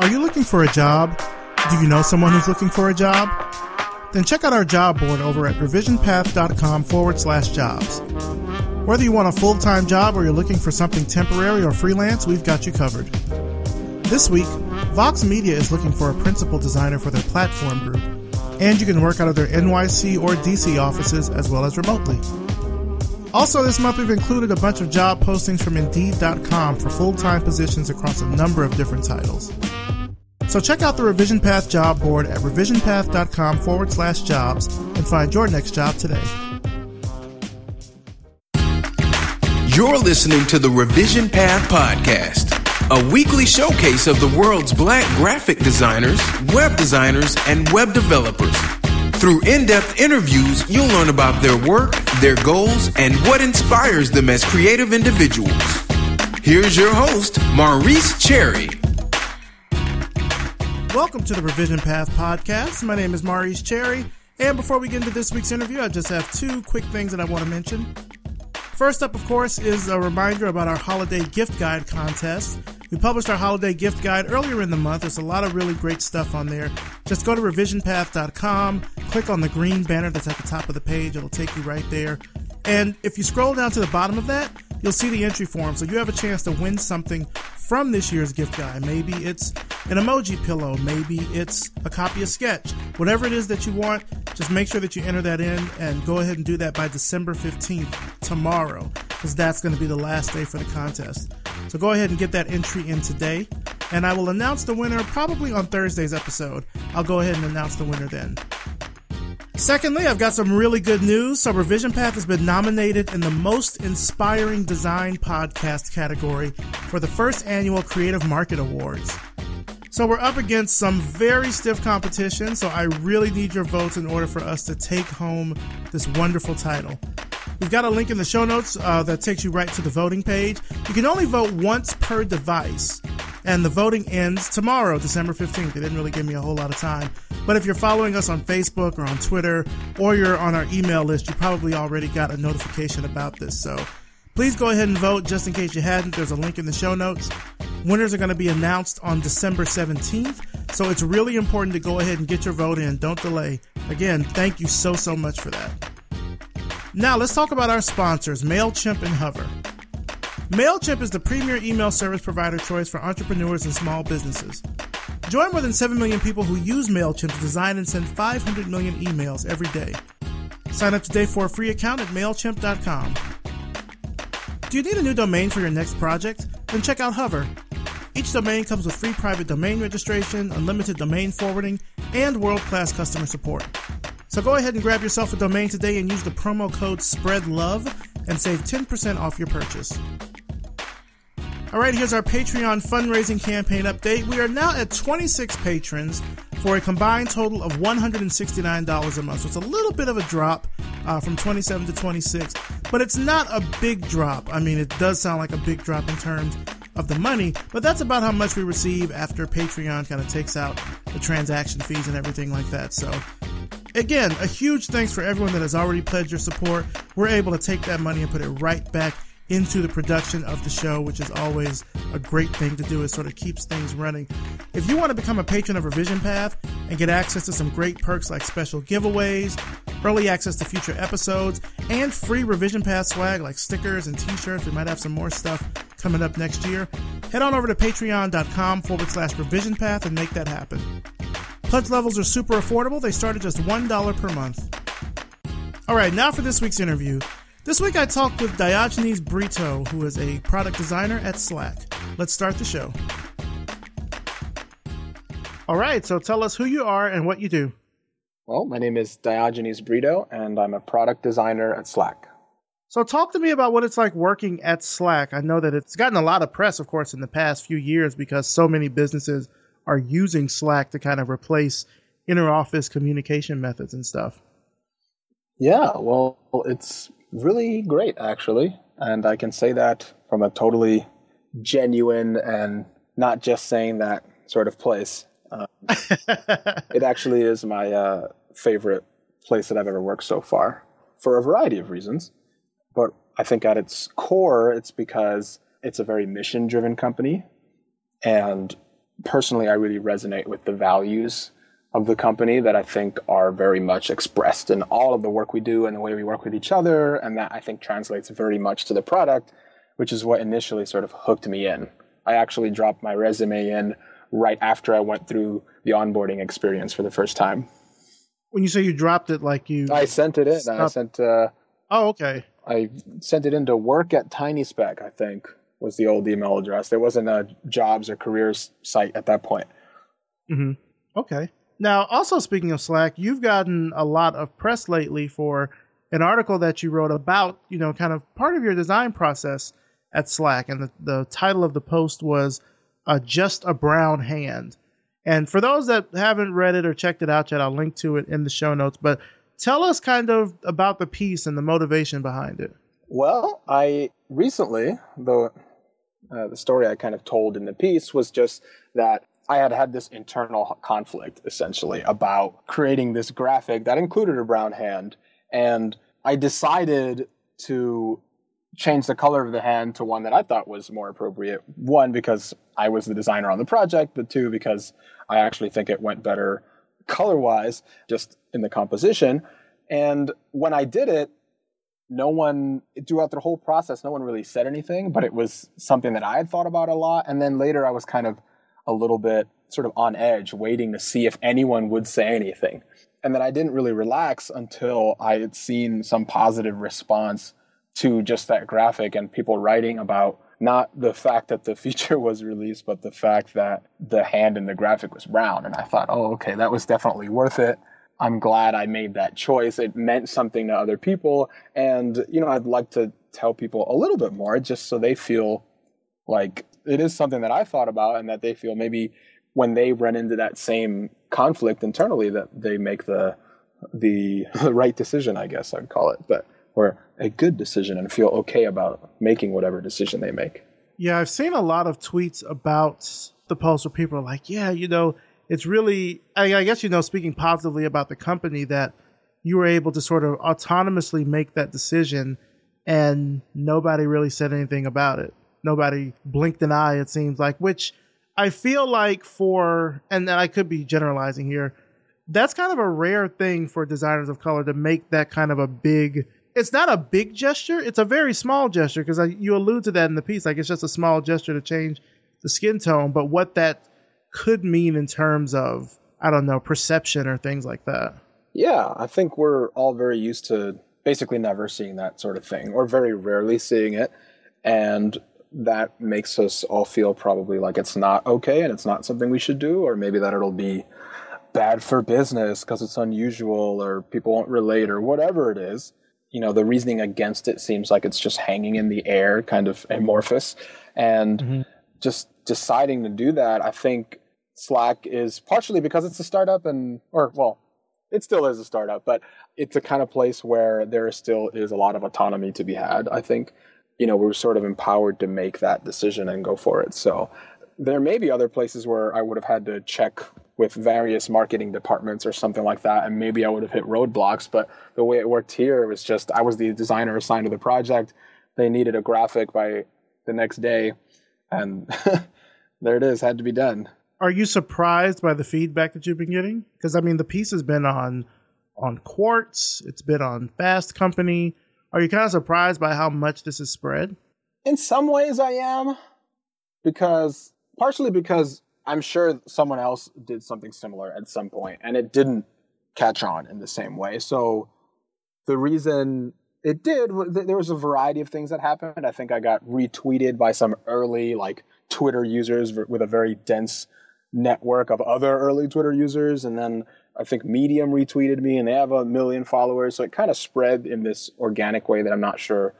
Are you looking for a job? Do you know someone who's looking for a job? Then check out our job board over at revisionpath.com forward slash jobs. Whether you want a full time job or you're looking for something temporary or freelance, we've got you covered. This week, Vox Media is looking for a principal designer for their platform group, and you can work out of their NYC or DC offices as well as remotely. Also, this month we've included a bunch of job postings from Indeed.com for full time positions across a number of different titles. So check out the Revision Path job board at revisionpath.com forward slash jobs and find your next job today. You're listening to the Revision Path Podcast, a weekly showcase of the world's black graphic designers, web designers, and web developers. Through in depth interviews, you'll learn about their work, their goals, and what inspires them as creative individuals. Here's your host, Maurice Cherry. Welcome to the Revision Path Podcast. My name is Maurice Cherry, and before we get into this week's interview, I just have two quick things that I want to mention. First up, of course, is a reminder about our holiday gift guide contest. We published our holiday gift guide earlier in the month. There's a lot of really great stuff on there. Just go to revisionpath.com, click on the green banner that's at the top of the page. It'll take you right there. And if you scroll down to the bottom of that, you'll see the entry form. So you have a chance to win something from this year's gift guide. Maybe it's an emoji pillow, maybe it's a copy of Sketch. Whatever it is that you want, just make sure that you enter that in and go ahead and do that by December 15th, tomorrow, because that's going to be the last day for the contest. So go ahead and get that entry in today, and I will announce the winner probably on Thursday's episode. I'll go ahead and announce the winner then. Secondly, I've got some really good news. So, Revision Path has been nominated in the Most Inspiring Design Podcast category for the first annual Creative Market Awards. So, we're up against some very stiff competition, so I really need your votes in order for us to take home this wonderful title. We've got a link in the show notes uh, that takes you right to the voting page. You can only vote once per device, and the voting ends tomorrow, December 15th. They didn't really give me a whole lot of time. But if you're following us on Facebook or on Twitter, or you're on our email list, you probably already got a notification about this. So please go ahead and vote just in case you hadn't. There's a link in the show notes. Winners are going to be announced on December 17th. So it's really important to go ahead and get your vote in. Don't delay. Again, thank you so, so much for that. Now, let's talk about our sponsors, MailChimp and Hover. MailChimp is the premier email service provider choice for entrepreneurs and small businesses. Join more than 7 million people who use MailChimp to design and send 500 million emails every day. Sign up today for a free account at MailChimp.com. Do you need a new domain for your next project? Then check out Hover. Each domain comes with free private domain registration, unlimited domain forwarding, and world class customer support. So go ahead and grab yourself a domain today and use the promo code SPREADLOVE and save 10% off your purchase. All right, here's our Patreon fundraising campaign update. We are now at 26 patrons for a combined total of $169 a month. So it's a little bit of a drop uh, from 27 to 26, but it's not a big drop. I mean, it does sound like a big drop in terms of the money, but that's about how much we receive after Patreon kind of takes out the transaction fees and everything like that. So Again, a huge thanks for everyone that has already pledged your support. We're able to take that money and put it right back into the production of the show, which is always a great thing to do. It sort of keeps things running. If you want to become a patron of Revision Path and get access to some great perks like special giveaways, early access to future episodes, and free Revision Path swag like stickers and t shirts, we might have some more stuff coming up next year, head on over to patreon.com forward slash revision path and make that happen. Pledge levels are super affordable. They start at just $1 per month. All right, now for this week's interview. This week I talked with Diogenes Brito, who is a product designer at Slack. Let's start the show. All right, so tell us who you are and what you do. Well, my name is Diogenes Brito, and I'm a product designer at Slack. So, talk to me about what it's like working at Slack. I know that it's gotten a lot of press, of course, in the past few years because so many businesses are using Slack to kind of replace inter office communication methods and stuff. Yeah, well, it's really great, actually. And I can say that from a totally genuine and not just saying that sort of place. Um, it actually is my uh, favorite place that I've ever worked so far for a variety of reasons. But I think at its core, it's because it's a very mission driven company. And personally, I really resonate with the values of the company that I think are very much expressed in all of the work we do and the way we work with each other. And that I think translates very much to the product, which is what initially sort of hooked me in. I actually dropped my resume in right after I went through the onboarding experience for the first time. When you say you dropped it, like you, I sent it in. Stopped. I sent. Uh, oh, okay. I sent it into work at Tiny Speck. I think was the old email address. There wasn't a jobs or careers site at that point. Mm-hmm. Okay. Now, also speaking of Slack, you've gotten a lot of press lately for an article that you wrote about, you know, kind of part of your design process at Slack, and the, the title of the post was uh, "Just a Brown Hand." And for those that haven't read it or checked it out yet, I'll link to it in the show notes. But tell us kind of about the piece and the motivation behind it. Well, I recently, though uh, the story I kind of told in the piece was just that I had had this internal conflict essentially about creating this graphic that included a brown hand. And I decided to change the color of the hand to one that I thought was more appropriate. One, because I was the designer on the project, but two, because I actually think it went better color wise, just in the composition. And when I did it, no one throughout the whole process no one really said anything but it was something that i had thought about a lot and then later i was kind of a little bit sort of on edge waiting to see if anyone would say anything and then i didn't really relax until i had seen some positive response to just that graphic and people writing about not the fact that the feature was released but the fact that the hand in the graphic was brown and i thought oh okay that was definitely worth it I'm glad I made that choice. It meant something to other people. And, you know, I'd like to tell people a little bit more just so they feel like it is something that I thought about and that they feel maybe when they run into that same conflict internally that they make the the, right decision, I guess I'd call it, but or a good decision and feel okay about making whatever decision they make. Yeah, I've seen a lot of tweets about the post where people are like, yeah, you know, it's really, I, I guess, you know, speaking positively about the company that you were able to sort of autonomously make that decision and nobody really said anything about it. Nobody blinked an eye, it seems like, which I feel like for, and I could be generalizing here, that's kind of a rare thing for designers of color to make that kind of a big, it's not a big gesture, it's a very small gesture because uh, you allude to that in the piece. Like it's just a small gesture to change the skin tone, but what that could mean in terms of I don't know perception or things like that. Yeah, I think we're all very used to basically never seeing that sort of thing or very rarely seeing it and that makes us all feel probably like it's not okay and it's not something we should do or maybe that it'll be bad for business because it's unusual or people won't relate or whatever it is you know the reasoning against it seems like it's just hanging in the air kind of amorphous and mm-hmm. just deciding to do that i think Slack is partially because it's a startup and, or well, it still is a startup, but it's a kind of place where there still is a lot of autonomy to be had. I think, you know, we're sort of empowered to make that decision and go for it. So there may be other places where I would have had to check with various marketing departments or something like that, and maybe I would have hit roadblocks. But the way it worked here was just I was the designer assigned to the project. They needed a graphic by the next day, and there it is, had to be done are you surprised by the feedback that you've been getting? Because I mean, the piece has been on on Quartz, it's been on Fast Company. Are you kind of surprised by how much this has spread? In some ways, I am, because partially because I'm sure someone else did something similar at some point, and it didn't catch on in the same way. So the reason it did there was a variety of things that happened. I think I got retweeted by some early like Twitter users with a very dense network of other early Twitter users. And then I think Medium retweeted me and they have a million followers. So it kind of spread in this organic way that I'm not sure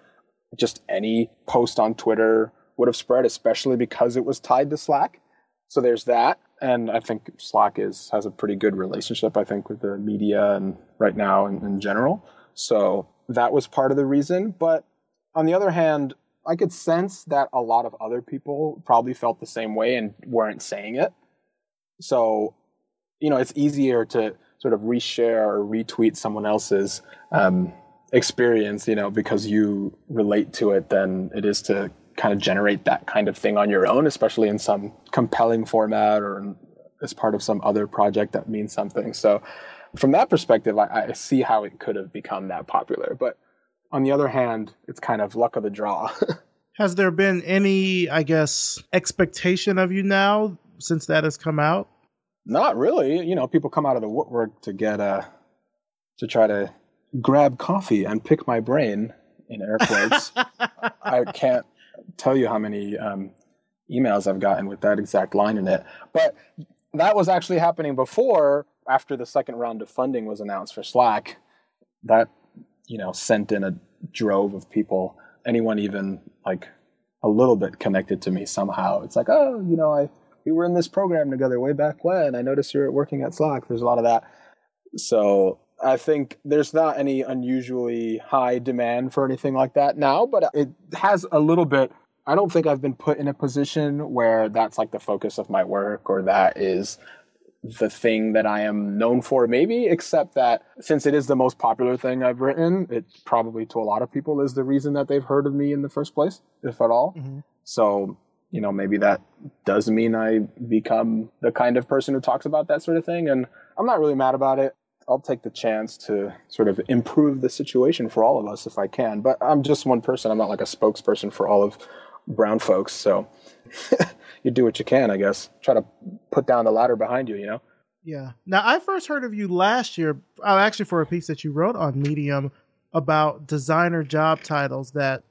just any post on Twitter would have spread, especially because it was tied to Slack. So there's that. And I think Slack is has a pretty good relationship, I think, with the media and right now in, in general. So that was part of the reason. But on the other hand, I could sense that a lot of other people probably felt the same way and weren't saying it. So, you know, it's easier to sort of reshare or retweet someone else's um, experience, you know, because you relate to it than it is to kind of generate that kind of thing on your own, especially in some compelling format or as part of some other project that means something. So, from that perspective, I, I see how it could have become that popular. But on the other hand, it's kind of luck of the draw. has there been any, I guess, expectation of you now since that has come out? Not really. You know, people come out of the woodwork to get uh, to try to grab coffee and pick my brain in air quotes. I can't tell you how many um, emails I've gotten with that exact line in it. But that was actually happening before, after the second round of funding was announced for Slack. That you know sent in a drove of people. Anyone even like a little bit connected to me somehow. It's like, oh, you know, I we were in this program together way back when. I noticed you're working at Slack. There's a lot of that. So I think there's not any unusually high demand for anything like that now, but it has a little bit. I don't think I've been put in a position where that's like the focus of my work or that is the thing that I am known for, maybe, except that since it is the most popular thing I've written, it probably to a lot of people is the reason that they've heard of me in the first place, if at all. Mm-hmm. So, you know, maybe that does mean I become the kind of person who talks about that sort of thing. And I'm not really mad about it. I'll take the chance to sort of improve the situation for all of us if I can. But I'm just one person. I'm not like a spokesperson for all of brown folks. So you do what you can, I guess. Try to put down the ladder behind you, you know? Yeah. Now, I first heard of you last year, uh, actually, for a piece that you wrote on Medium about designer job titles that,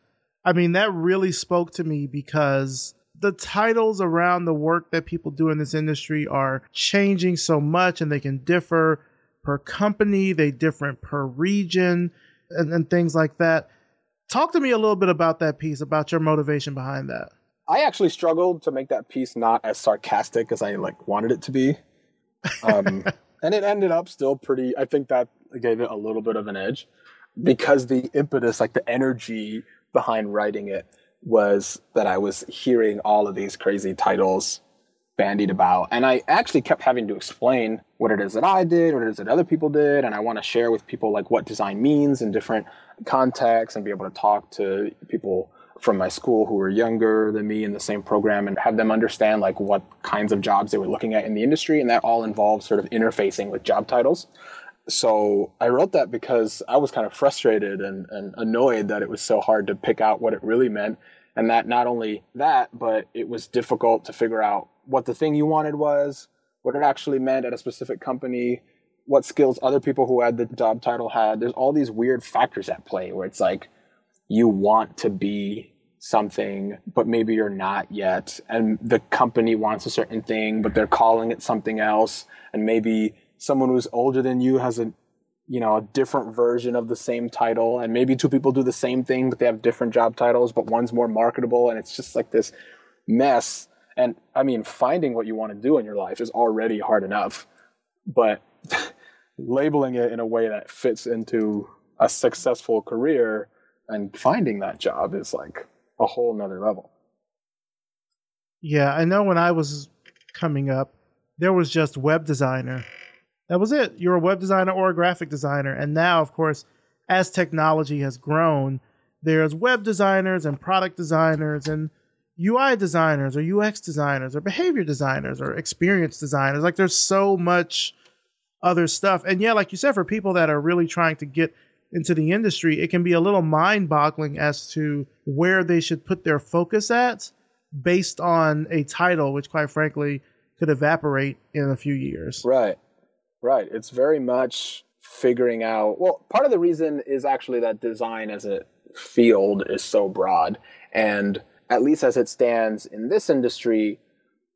I mean, that really spoke to me because the titles around the work that people do in this industry are changing so much and they can differ per company, they differ per region, and, and things like that. Talk to me a little bit about that piece, about your motivation behind that. I actually struggled to make that piece not as sarcastic as I like wanted it to be. Um, and it ended up still pretty I think that gave it a little bit of an edge because the impetus, like the energy behind writing it was that I was hearing all of these crazy titles bandied about. And I actually kept having to explain what it is that I did, what it is that other people did, and I want to share with people like what design means in different contexts and be able to talk to people from my school who were younger than me in the same program and have them understand like what kinds of jobs they were looking at in the industry and that all involves sort of interfacing with job titles so i wrote that because i was kind of frustrated and, and annoyed that it was so hard to pick out what it really meant and that not only that but it was difficult to figure out what the thing you wanted was, what it actually meant at a specific company, what skills other people who had the job title had. There's all these weird factors at play where it's like you want to be something, but maybe you're not yet. And the company wants a certain thing, but they're calling it something else. And maybe someone who's older than you has a you know a different version of the same title and maybe two people do the same thing but they have different job titles but one's more marketable and it's just like this mess and I mean, finding what you want to do in your life is already hard enough, but labeling it in a way that fits into a successful career and finding that job is like a whole nother level. Yeah, I know when I was coming up, there was just web designer. That was it. You're a web designer or a graphic designer. And now, of course, as technology has grown, there's web designers and product designers and UI designers or UX designers or behavior designers or experience designers. Like there's so much other stuff. And yeah, like you said, for people that are really trying to get into the industry, it can be a little mind boggling as to where they should put their focus at based on a title, which quite frankly could evaporate in a few years. Right. Right. It's very much figuring out. Well, part of the reason is actually that design as a field is so broad. And at least as it stands in this industry,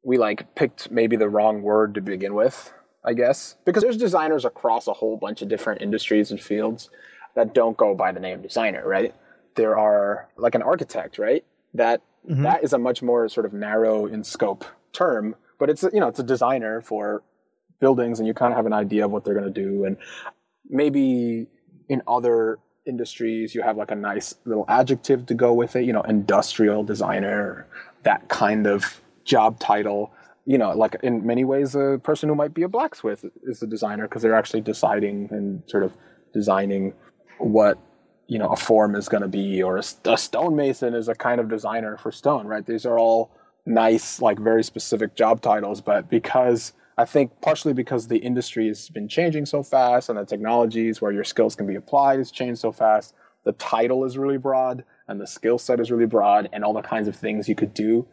we like picked maybe the wrong word to begin with, I guess, because there's designers across a whole bunch of different industries and fields that don't go by the name designer, right? There are like an architect, right? That mm-hmm. that is a much more sort of narrow in scope term, but it's you know it's a designer for buildings, and you kind of have an idea of what they're going to do, and maybe in other industries, you have like a nice little adjective to go with it, you know, industrial designer, that kind of job title. You know, like in many ways, a person who might be a blacksmith is a designer because they're actually deciding and sort of designing what you know a form is going to be or a, a stonemason is a kind of designer for stone right these are all nice like very specific job titles but because i think partially because the industry has been changing so fast and the technologies where your skills can be applied has changed so fast the title is really broad and the skill set is really broad and all the kinds of things you could do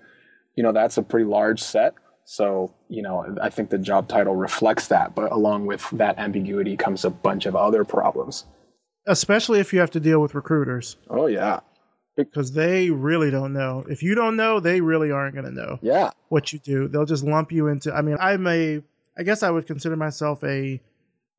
you know that's a pretty large set. So you know i think the job title reflects that but along with that ambiguity comes a bunch of other problems. Especially if you have to deal with recruiters. Oh yeah because they really don't know if you don't know they really aren't going to know yeah what you do they'll just lump you into i mean i'm a i guess i would consider myself a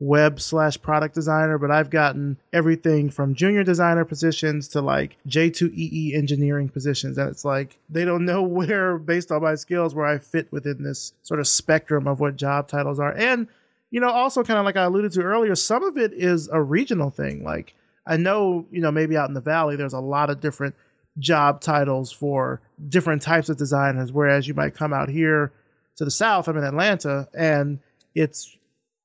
web slash product designer, but I've gotten everything from junior designer positions to like J2EE engineering positions. And it's like they don't know where, based on my skills, where I fit within this sort of spectrum of what job titles are. And, you know, also kind of like I alluded to earlier, some of it is a regional thing. Like I know, you know, maybe out in the valley, there's a lot of different job titles for different types of designers, whereas you might come out here to the south, I'm in Atlanta, and it's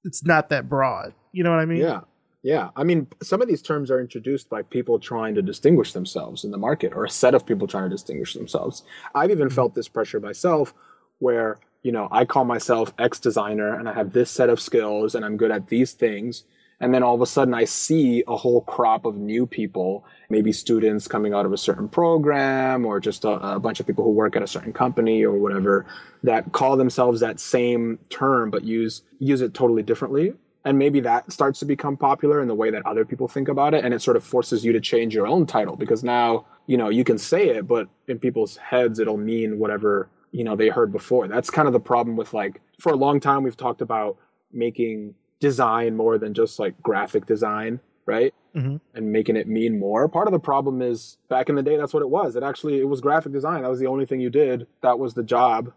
it's not that broad. You know what I mean? Yeah. Yeah. I mean, some of these terms are introduced by people trying to distinguish themselves in the market or a set of people trying to distinguish themselves. I've even felt this pressure myself where, you know, I call myself X designer and I have this set of skills and I'm good at these things and then all of a sudden I see a whole crop of new people, maybe students coming out of a certain program or just a, a, bunch of people who work at a certain company or whatever that call themselves that same term but use use it totally differently. And maybe that starts to become popular in the way that other people think about it. And it sort of forces you to change your own title because now, you know, you can say it, but in people's heads, it'll mean whatever, you know, they heard before. That's kind of the problem with like, for a long time, we've talked about making design more than just like graphic design, right? Mm-hmm. And making it mean more. Part of the problem is back in the day, that's what it was. It actually it was graphic design. That was the only thing you did. That was the job,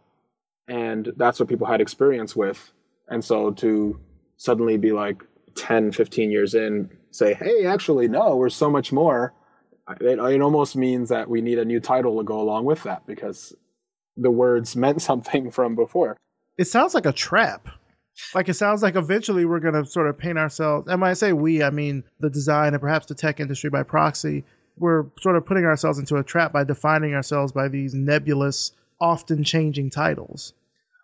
and that's what people had experience with. And so to suddenly be like 10, 15 years in, say, hey, actually, no, we're so much more. It, it almost means that we need a new title to go along with that because the words meant something from before. It sounds like a trap like it sounds like eventually we're going to sort of paint ourselves and when i say we i mean the design and perhaps the tech industry by proxy. We're sort of putting ourselves into a trap by defining ourselves by these nebulous often changing titles.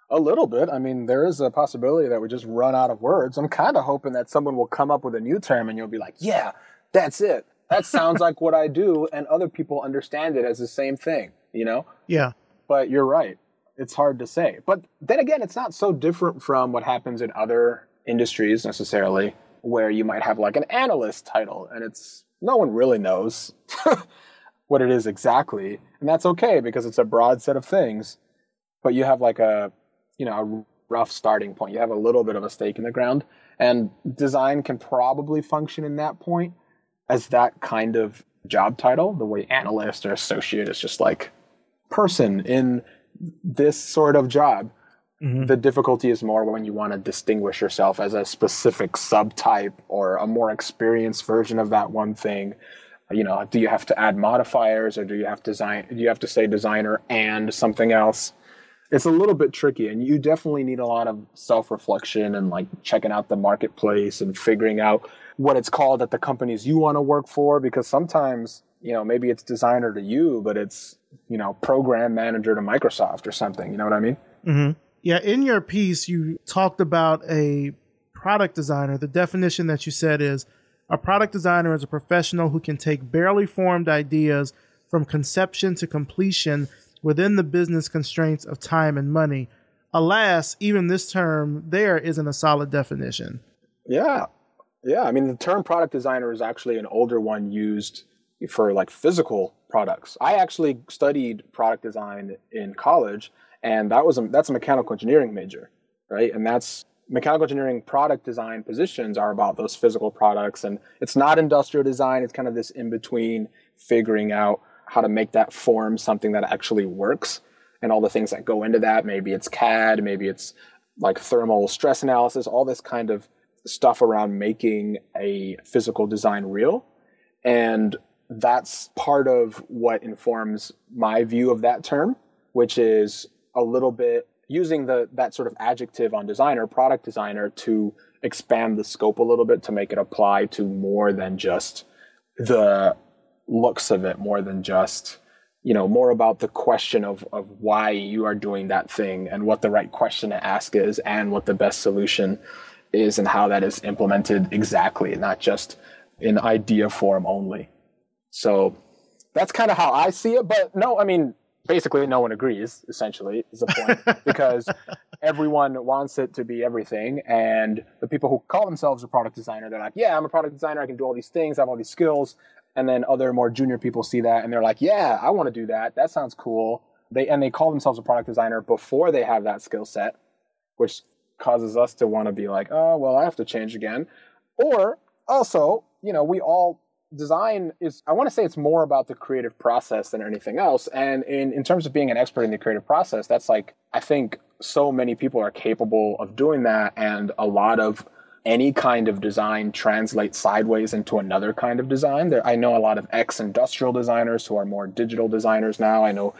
A little bit. I mean there is a possibility that we just run out of words. I'm kind of hoping that someone will come up with a new term and you'll be like yeah that's it. That sounds like what i do and other people understand it as the same thing you know? Yeah. But you're right it's hard to say. But then again, it's not so different from what happens in other industries necessarily, where you might have like an analyst title and it's no one really knows what it is exactly. And that's okay because it's a broad set of things. But you have like a, you know, a rough starting point. You have a little bit of a stake in the ground. And design can probably function in that point as that kind of job title, the way analyst or associate is just like person in this sort of job. Mm-hmm. The difficulty is more when you want to distinguish yourself as a specific subtype or a more experienced version of that one thing. You know, do you have to add modifiers or do you have to design do you have to say designer and something else? It's a little bit tricky and you definitely need a lot of self-reflection and like checking out the marketplace and figuring out what it's called at the companies you want to work for because sometimes you know maybe it's designer to you but it's you know program manager to microsoft or something you know what i mean? Mm-hmm. yeah in your piece you talked about a product designer. The definition that you said is a product designer is a professional who can take barely formed ideas from conception to completion within the business constraints of time and money. Alas even this term there isn't a solid definition. Yeah. Yeah i mean the term product designer is actually an older one used for like physical products. I actually studied product design in college, and that was a, that's a mechanical engineering major, right? And that's mechanical engineering product design positions are about those physical products, and it's not industrial design. It's kind of this in between, figuring out how to make that form something that actually works, and all the things that go into that. Maybe it's CAD, maybe it's like thermal stress analysis, all this kind of stuff around making a physical design real. And that's part of what informs my view of that term, which is a little bit using the that sort of adjective on designer, product designer, to expand the scope a little bit to make it apply to more than just the looks of it more than just you know more about the question of of why you are doing that thing and what the right question to ask is and what the best solution is and how that is implemented exactly not just in idea form only so that's kind of how i see it but no i mean basically no one agrees essentially is the point because everyone wants it to be everything and the people who call themselves a product designer they're like yeah i'm a product designer i can do all these things i have all these skills and then other more junior people see that and they're like yeah i want to do that that sounds cool. They and they call themselves a product designer before they have that skill set which causes us to want to be like oh well i have to change again. Or also you know we all design is i want to say it's more about the creative process than anything else. And in, in terms of being an expert in the creative process that's like i think so many people are capable of doing that and a lot of any kind of design translates sideways into another kind of design. There i know a lot of ex industrial designers who are more digital designers now. I know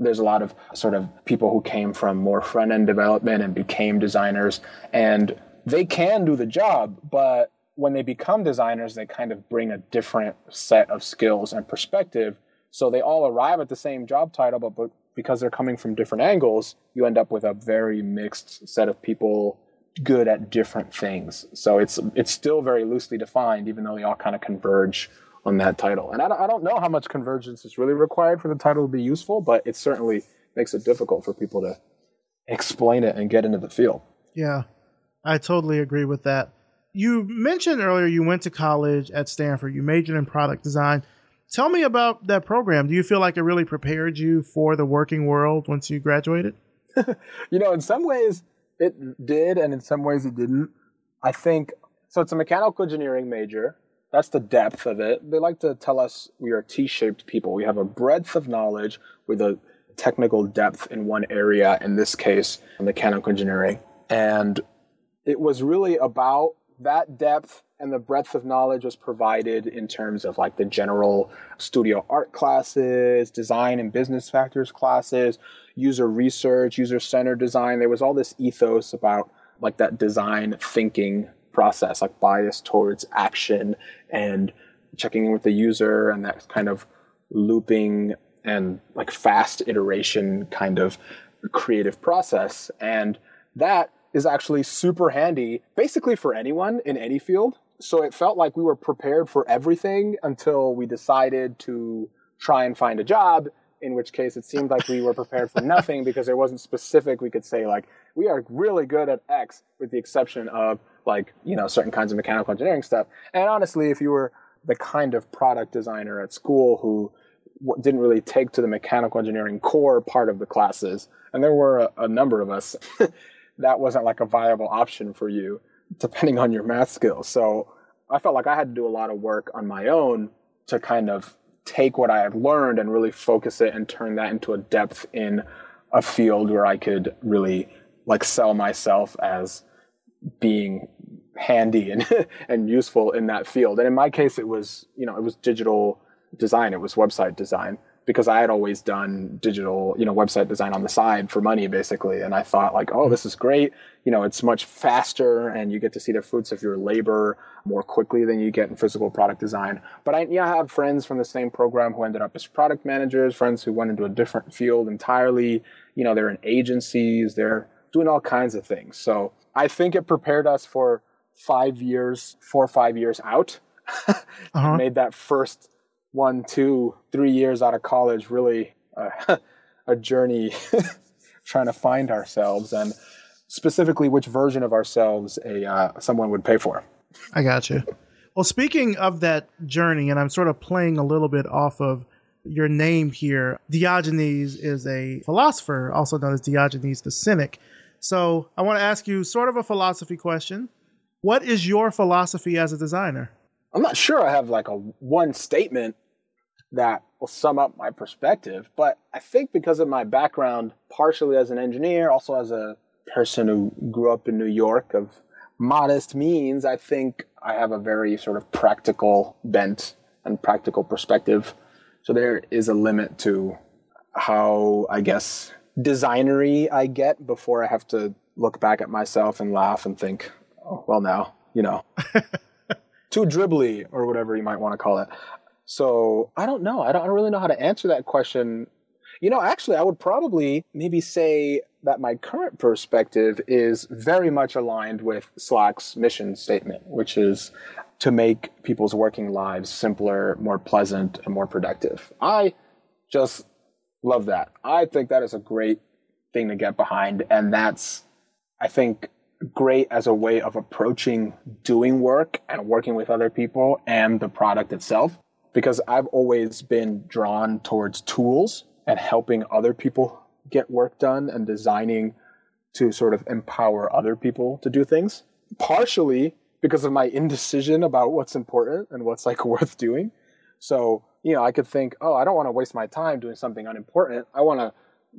there's a lot of sort of people who came from more front end development and became designers and they can do the job but when they become designers, they kind of bring a different set of skills and perspective. So they all arrive at the same job title, but, but because they're coming from different angles, you end up with a very mixed set of people good at different things. So it's it's still very loosely defined, even though they all kind of converge on that title. And I I don't know how much convergence is really required for the title to be useful, but it certainly makes it difficult for people to explain it and get into the field. Yeah, I totally agree with that you mentioned earlier you went to college at Stanford. You majored in product design. Tell me about that program. Do you feel like it really prepared you for the working world once you graduated? you know, in some ways it did, and in some ways it didn't. I think so. It's a mechanical engineering major. That's the depth of it. They like to tell us we are T shaped people. We have a breadth of knowledge with a technical depth in one area, in this case, mechanical engineering. And it was really about that depth and the breadth of knowledge was provided in terms of like the general studio art classes, design and business factors classes, user research, user centered design. There was all this ethos about like that design thinking process, like bias towards action and checking in with the user and that kind of looping and like fast iteration kind of creative process. And that is actually super handy basically for anyone in any field. So it felt like we were prepared for everything until we decided to try and find a job, in which case it seemed like we were prepared for nothing because there wasn't specific we could say like we are really good at X with the exception of like, you know, certain kinds of mechanical engineering stuff. And honestly, if you were the kind of product designer at school who didn't really take to the mechanical engineering core part of the classes, and there were a, a number of us, that wasn't like a viable option for you depending on your math skills. So I felt like I had to do a lot of work on my own to kind of take what I had learned and really focus it and turn that into a depth in a field where I could really like sell myself as being handy and and useful in that field. And in my case it was, you know, it was digital design, it was website design because I had always done digital, you know, website design on the side for money basically. And I thought like, oh, this is great. You know, it's much faster and you get to see the fruits of your labor more quickly than you get in physical product design. But I, yeah, I have friends from the same program who ended up as product managers, friends who went into a different field entirely. You know, they're in agencies, they're doing all kinds of things. So I think it prepared us for five years, four or five years out. uh-huh. Made that first one, two, three years out of college, really uh, a journey trying to find ourselves and specifically which version of ourselves a uh, someone would pay for. I got you. Well, speaking of that journey, and I'm sort of playing a little bit off of your name here. Diogenes is a philosopher, also known as Diogenes the Cynic. So I want to ask you sort of a philosophy question. What is your philosophy as a designer? I'm not sure I have like a one statement that will sum up my perspective, but I think because of my background, partially as an engineer, also as a person who grew up in New York of modest means, I think I have a very sort of practical bent and practical perspective. So there is a limit to how I guess designery I get before I have to look back at myself and laugh and think, oh, well now, you know. too dribbly or whatever you might want to call it. So I don't know. I don't really know how to answer that question. You know, actually, I would probably maybe say that my current perspective is very much aligned with Slack's mission statement, which is to make people's working lives simpler, more pleasant, and more productive. I just love that. I think that is a great thing to get behind. And that's, I think, great as a way of approaching doing work and working with other people and the product itself. Because I've always been drawn towards tools and helping other people get work done and designing to sort of empower other people to do things. Partially because of my indecision about what's important and what's like worth doing. So, you know, I could think, oh, I don't want to waste my time doing something unimportant. I want to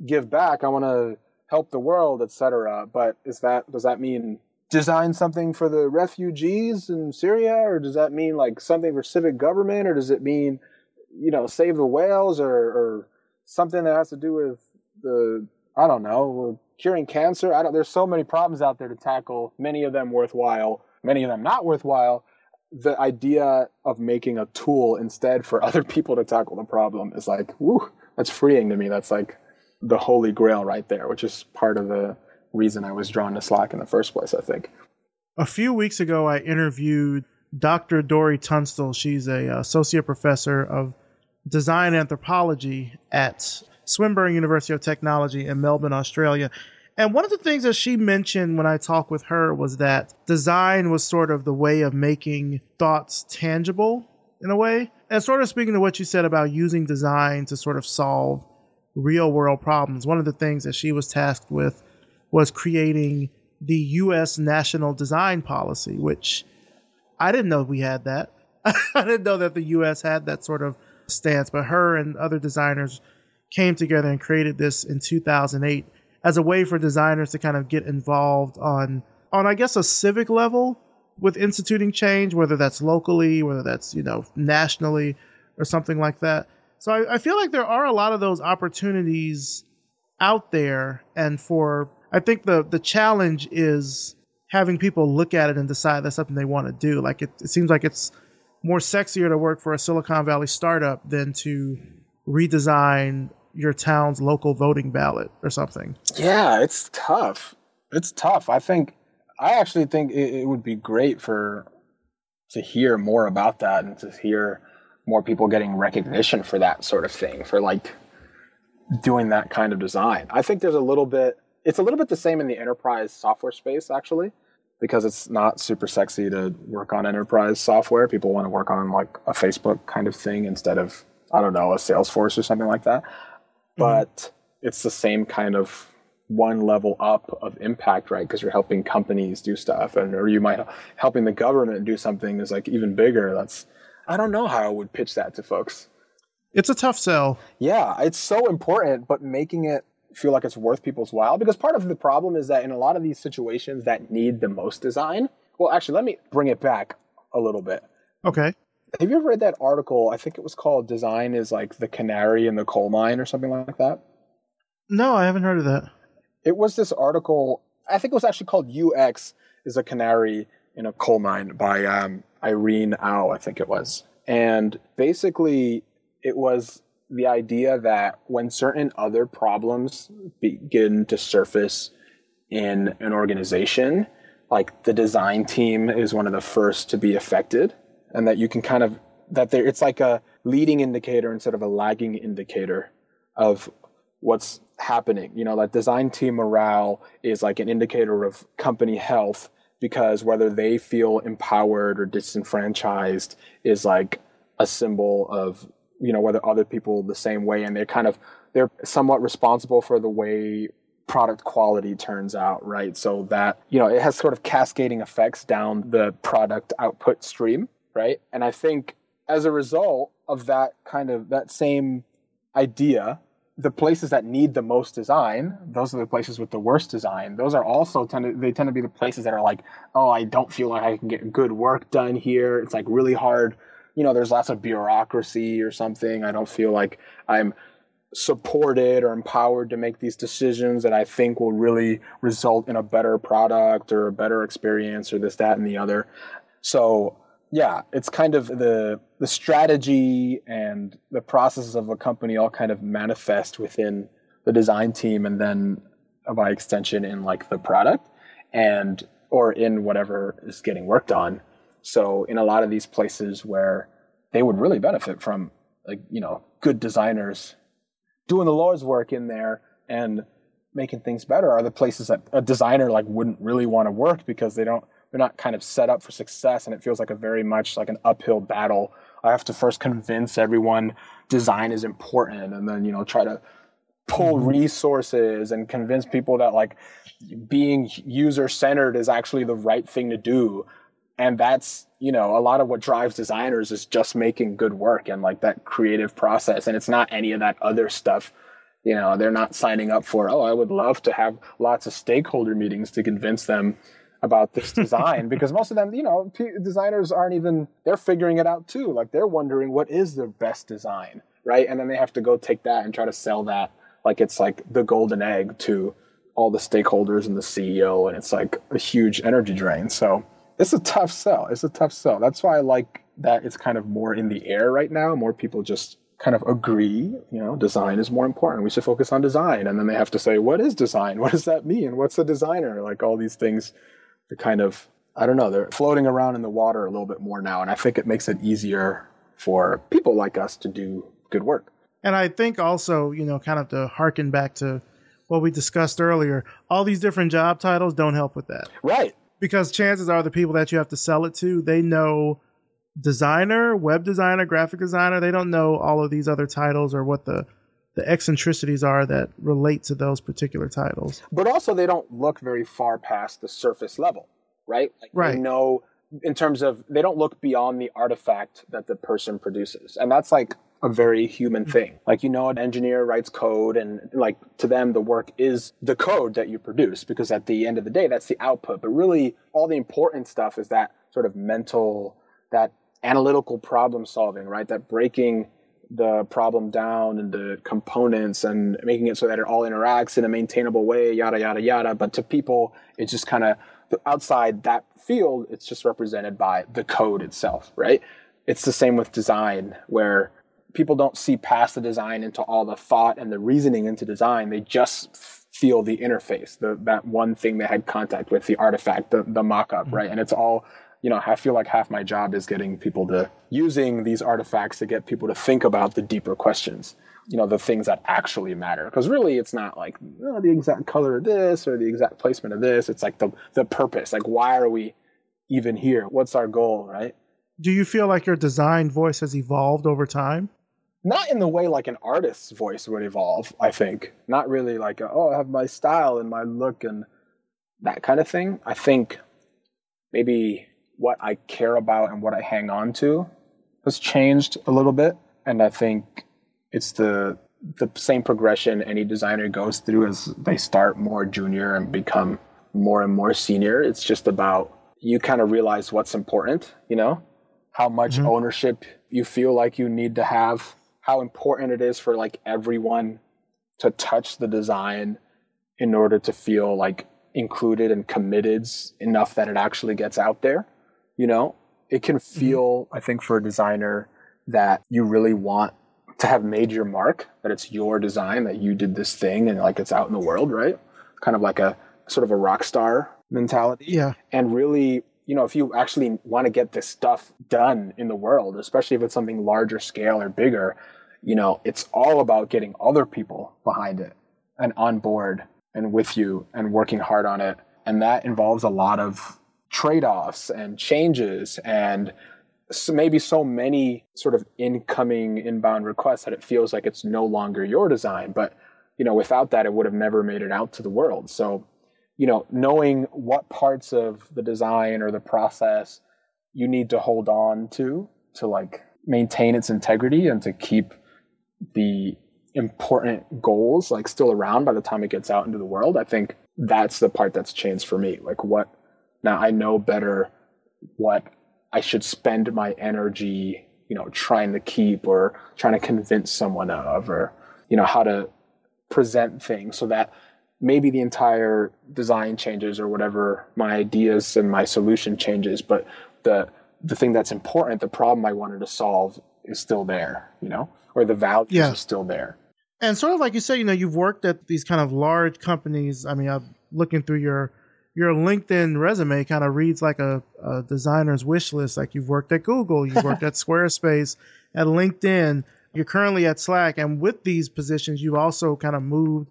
give back. I want to help the world, etc. But is that does that mean design something for the refugees in Syria, or does that mean like something for civic government, or does it mean, you know, save the whales, or, or something that has to do with the I don't know curing cancer? I don't. There's so many problems out there to tackle. Many of them worthwhile many of them not worthwhile, the idea of making a tool instead for other people to tackle the problem is like, woo, that's freeing to me. That's like the holy grail right there, which is part of the reason I was drawn to Slack in the first place, I think. A few weeks ago, I interviewed Dr. Dori Tunstall. She's a uh, associate professor of design anthropology at Swinburne University of Technology in Melbourne, Australia. And one of the things that she mentioned when I talked with her was that design was sort of the way of making thoughts tangible in a way. And sort of speaking to what you said about using design to sort of solve real world problems, one of the things that she was tasked with was creating the U.S. National Design Policy, which I didn't know we had that. I didn't know that the U.S. had that sort of stance, but her and other designers came together and created this in 2008 as a way for designers to kind of get involved on on I guess a civic level with instituting change, whether that's locally, whether that's you know nationally or something like that. So I, I feel like there are a lot of those opportunities out there, and for I think the the challenge is having people look at it and decide that's something they want to do. Like it, it seems like it's more sexier to work for a Silicon Valley startup than to redesign your town's local voting ballot or something. Yeah, it's tough. It's tough. I think I actually think it, it would be great for to hear more about that and to hear more people getting recognition for that sort of thing for like doing that kind of design. I think there's a little bit it's a little bit the same in the enterprise software space actually because it's not super sexy to work on enterprise software. People want to work on like a Facebook kind of thing instead of I don't know, a Salesforce or something like that. Mm-hmm. but it's the same kind of one level up of impact, right? Because you're helping companies do stuff, and or you might helping the government do something is like even bigger. That's I don't know how I would pitch that to folks. It's a tough sell. Yeah, it's so important, but making it feel like it's worth people's while because part of the problem is that in a lot of these situations that need the most design. Well, actually, let me bring it back a little bit. Okay. Have you ever read that article? I think it was called Design is like the canary in the coal mine or something like that. No, I haven't heard of that. It was this article, I think it was actually called UX is a canary in a coal mine by um, Irene Au, I think it was. And basically, it was the idea that when certain other problems begin to surface in an organization, like the design team is one of the first to be affected and that you can kind of that there it's like a leading indicator instead of a lagging indicator of what's happening. You know, that design team morale is like an indicator of company health because whether they feel empowered or disenfranchised is like a symbol of you know whether other people the same way and they're kind of they're somewhat responsible for the way product quality turns out right so that you know it has sort of cascading effects down the product output stream right? And I think as a result of that kind of that same idea, the places that need the most design, those are the places with the worst design. Those are also tend to they tend to be the places that are like, oh, I don't feel like I can get good work done here. It's like really hard. You know, there's lots of bureaucracy or something. I don't feel like I'm supported or empowered to make these decisions that I think will really result in a better product or a better experience or this, that, and the other. So yeah, it's kind of the the strategy and the processes of a company all kind of manifest within the design team and then by extension in like the product and or in whatever is getting worked on. So in a lot of these places where they would really benefit from like, you know, good designers doing the Lord's work in there and making things better are the places that a designer like wouldn't really want to work because they don't they're not kind of set up for success and it feels like a very much like an uphill battle. I have to first convince everyone design is important and then you know try to pull mm-hmm. resources and convince people that like being user centered is actually the right thing to do. And that's you know a lot of what drives designers is just making good work and like that creative process. And it's not any of that other stuff. You know they're not signing up for oh i would love to have lots of stakeholder meetings to convince them about this design because most of them, you know, p- designers aren't even they're figuring it out too. Like they're wondering what is the best design, right? And then they have to go take that and try to sell that like it's like the golden egg to all the stakeholders and the CEO and it's like a huge energy drain. So, it's a tough sell. It's a tough sell. That's why I like that it's kind of more in the air right now. More people just kind of agree, you know, design is more important. We should focus on design. And then they have to say, what is design? What does that mean? What's a designer? Like all these things they're kind of I don't know, they're floating around in the water a little bit more now, and I think it makes it easier for people like us to do good work. And I think also, you know, kind of to harken back to what we discussed earlier, all these different job titles don't help with that. Right. Because chances are the people that you have to sell it to, they know designer, web designer, graphic designer, they don't know all of these other titles or what the the eccentricities are that relate to those particular titles. But also, they don't look very far past the surface level, right? Like right. They know in terms of they don't look beyond the artifact that the person produces, and that's like a very human thing. Like you know, an engineer writes code, and like to them, the work is the code that you produce because at the end of the day, that's the output. But really, all the important stuff is that sort of mental, that analytical problem solving, right? That breaking the problem down and the components and making it so that it all interacts in a maintainable way, yada, yada, yada. But to people, it's just kind of outside that field, it's just represented by the code itself, right? It's the same with design, where people don't see past the design into all the thought and the reasoning into design. They just feel the interface, the, that one thing they had contact with, the artifact, the, the mock up, mm-hmm. right? And it's all you know, I feel like half my job is getting people to using these artifacts to get people to think about the deeper questions, you know, the things that actually matter. Because really, it's not like oh, the exact color of this or the exact placement of this. It's like the the purpose. Like, why are we even here? What's our goal, right? Do you feel like your design voice has evolved over time? Not in the way like an artist's voice would evolve. I think not really like oh, I have my style and my look and that kind of thing. I think maybe what I care about and what I hang on to has changed a little bit. And I think it's the the same progression any designer goes through as they start more junior and become more and more senior. It's just about you kind of realize what's important, you know, how much mm-hmm. ownership you feel like you need to have, how important it is for like everyone to touch the design in order to feel like included and committed enough that it actually gets out there you know it can mm-hmm. feel i think for a designer that you really want to have made your mark that it's your design that you did this thing and like it's out in the world right? Kind of like a sort of a rock star mentality. Yeah. And really you know if you actually want to get this stuff done in the world especially if it's something larger scale or bigger you know it's all about getting other people behind it and on board and with you and working hard on it. And that involves a lot of trade-offs and changes and so maybe so many sort of incoming inbound requests that it feels like it's no longer your design but you know without that it would have never made it out to the world. So you know knowing what parts of the design or the process you need to hold on to to like maintain its integrity and to keep the important goals like still around by the time it gets out into the world i think that's the part that's changed for me. Like what now I know better what I should spend my energy, you know, trying to keep or trying to convince someone of, or, you know, how to present things so that maybe the entire design changes or whatever my ideas and my solution changes, but the the thing that's important, the problem I wanted to solve is still there, you know, or the values Yeah. are still there. And sort of like you said, you know, you've worked at these kind of large companies. I mean, I'm looking through your your LinkedIn resume kind of reads like a, a designer's wish list. Like you've worked at Google, you've worked at Squarespace, at LinkedIn. You're currently at Slack, and with these positions, you've also kind of moved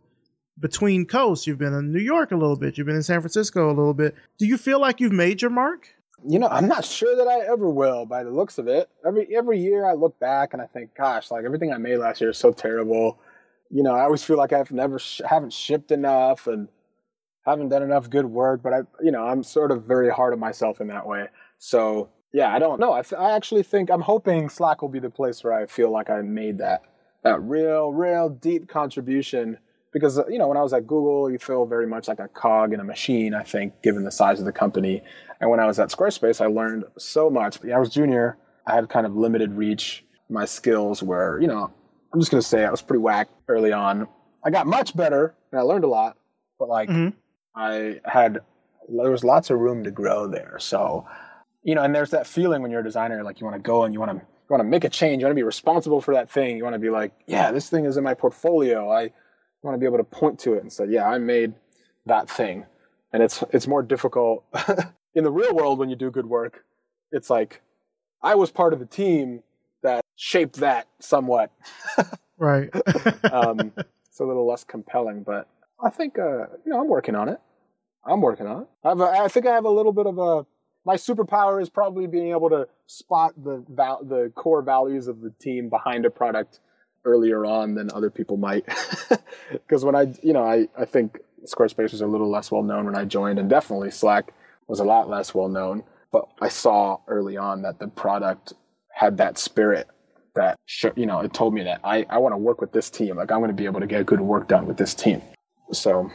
between coasts. You've been in New York a little bit. You've been in San Francisco a little bit. Do you feel like you've made your mark? You know, I'm not sure that I ever will by the looks of it. Every every year I look back and I think, gosh, like everything I made last year is so terrible. You know, I always feel like I've never sh- haven't shipped enough and haven't done enough good work. But I, you know, I'm sort of very hard on myself in that way. So yeah, I don't know. I, th- I actually think I'm hoping Slack will be the place where I feel like I made that that real, real deep contribution. Because you know, when I was at Google, you feel very much like a cog in a machine. I think, given the size of the company, and when I was at Squarespace, I learned so much. But I was junior. I had kind of limited reach. My skills were, you know, I'm just gonna say I was pretty whack early on. I got much better and I learned a lot, but like Mhm. I had there was lots of room to grow there. So, you know, and there's that feeling when you're a designer, like you want to go and you want to you want to make a change. You want to be responsible for that thing. You want to be like, yeah, this thing is in my portfolio. I want to be able to point to it and say, yeah, I made that thing. And it's it's more difficult in the real world when you do good work. It's like I was part of the team that shaped that somewhat. Right. Um, it's a little less compelling, but I think uh, you know I'm working on it. I'm working on it. I, have a, I think I have a little bit of a. My superpower is probably being able to spot the val- the core values of the team behind a product earlier on than other people might. Because when I, you know, I, I think Squarespace was a little less well known when I joined, and definitely Slack was a lot less well known. But I saw early on that the product had that spirit that, you know, it told me that I, I want to work with this team. Like, I'm going to be able to get good work done with this team. So,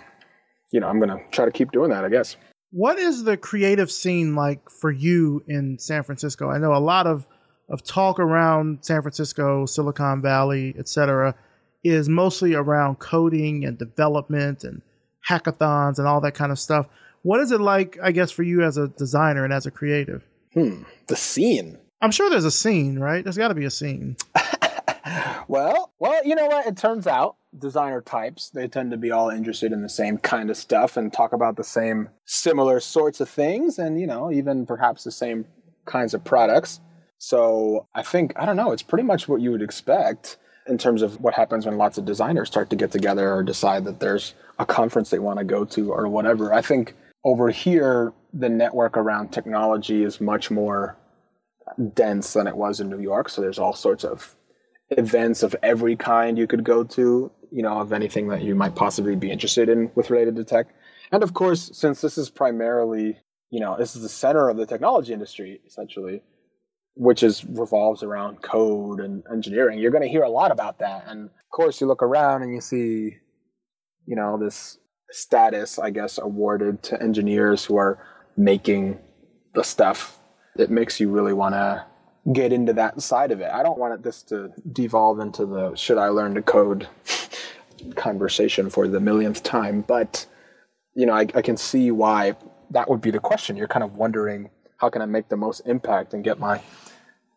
you know, I'm going to try to keep doing that, I guess. What is the creative scene like for you in San Francisco? I know a lot of, of talk around San Francisco, Silicon Valley, et cetera, is mostly around coding and development and hackathons and all that kind of stuff. What is it like, I guess, for you as a designer and as a creative? Hmm. The scene. I'm sure there's a scene, right? There's got to be a scene. well, well, you know what? It turns out designer types they tend to be all interested in the same kind of stuff and talk about the same similar sorts of things, and you know, even perhaps the same kinds of products. So I think I don't know. It's pretty much what you would expect in terms of what happens when lots of designers start to get together or decide that there's a conference they want to go to or whatever. I think over here the network around technology is much more dense than it was in New York. So there's all sorts of events of every kind you could go to, you know, of anything that you might possibly be interested in with related to tech. And of course, since this is primarily, you know, this is the center of the technology industry, essentially, which is revolves around code and engineering, you're going to hear a lot about that. And of course, you look around and you see, you know, this status, I guess, awarded to engineers who are making the stuff it makes you really want to get into that side of it. I don't want this to devolve into the should I learn to code conversation for the millionth time, but you know, I, I can see why that would be the question. You're kind of wondering how can I make the most impact and get my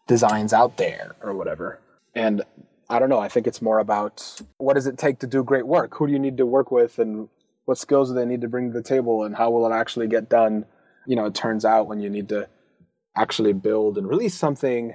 designs out there or whatever. And I don't know, I think it's more about what does it take to do great work? Who do you need to work with and what skills do they need to bring to the table and how will it actually get done? You know, it turns out when you need to actually build and release something,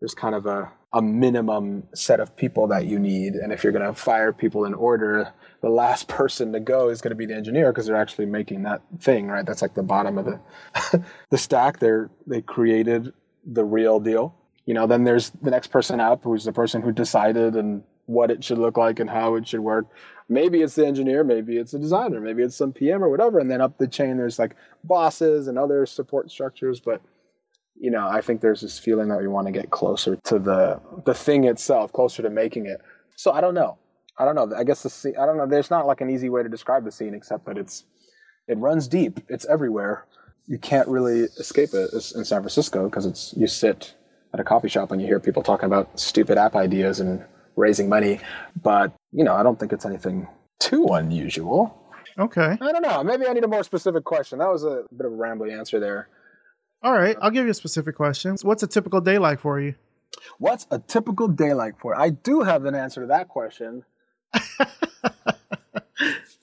there's kind of a, a minimum set of people that you need. And if you're going to fire people in order, the last person to go is going to be the engineer because they're actually making that thing, right? That's like the bottom of the the stack. They're they created the real deal. You know, then there's the next person up who's the person who decided and what it should look like and how it should work. Maybe it's the engineer, maybe it's a designer, maybe it's some PM or whatever. And then up the chain, there's like bosses and other support structures. But you know, I think there's this feeling that we want to get closer to the the thing itself, closer to making it. So I don't know. I don't know. I guess the scene. I don't know. There's not like an easy way to describe the scene except that it's it runs deep. It's everywhere. You can't really escape it It's in San Francisco because it's you sit at a coffee shop and you hear people talking about stupid app ideas and raising money. But you know, I don't think it's anything too unusual. Okay. I don't know. Maybe I need a more specific question. That was a bit of a rambling answer there. All right, I'll give you a specific question. What's a typical day like for you? What's a typical day like for? I do have an answer to that question.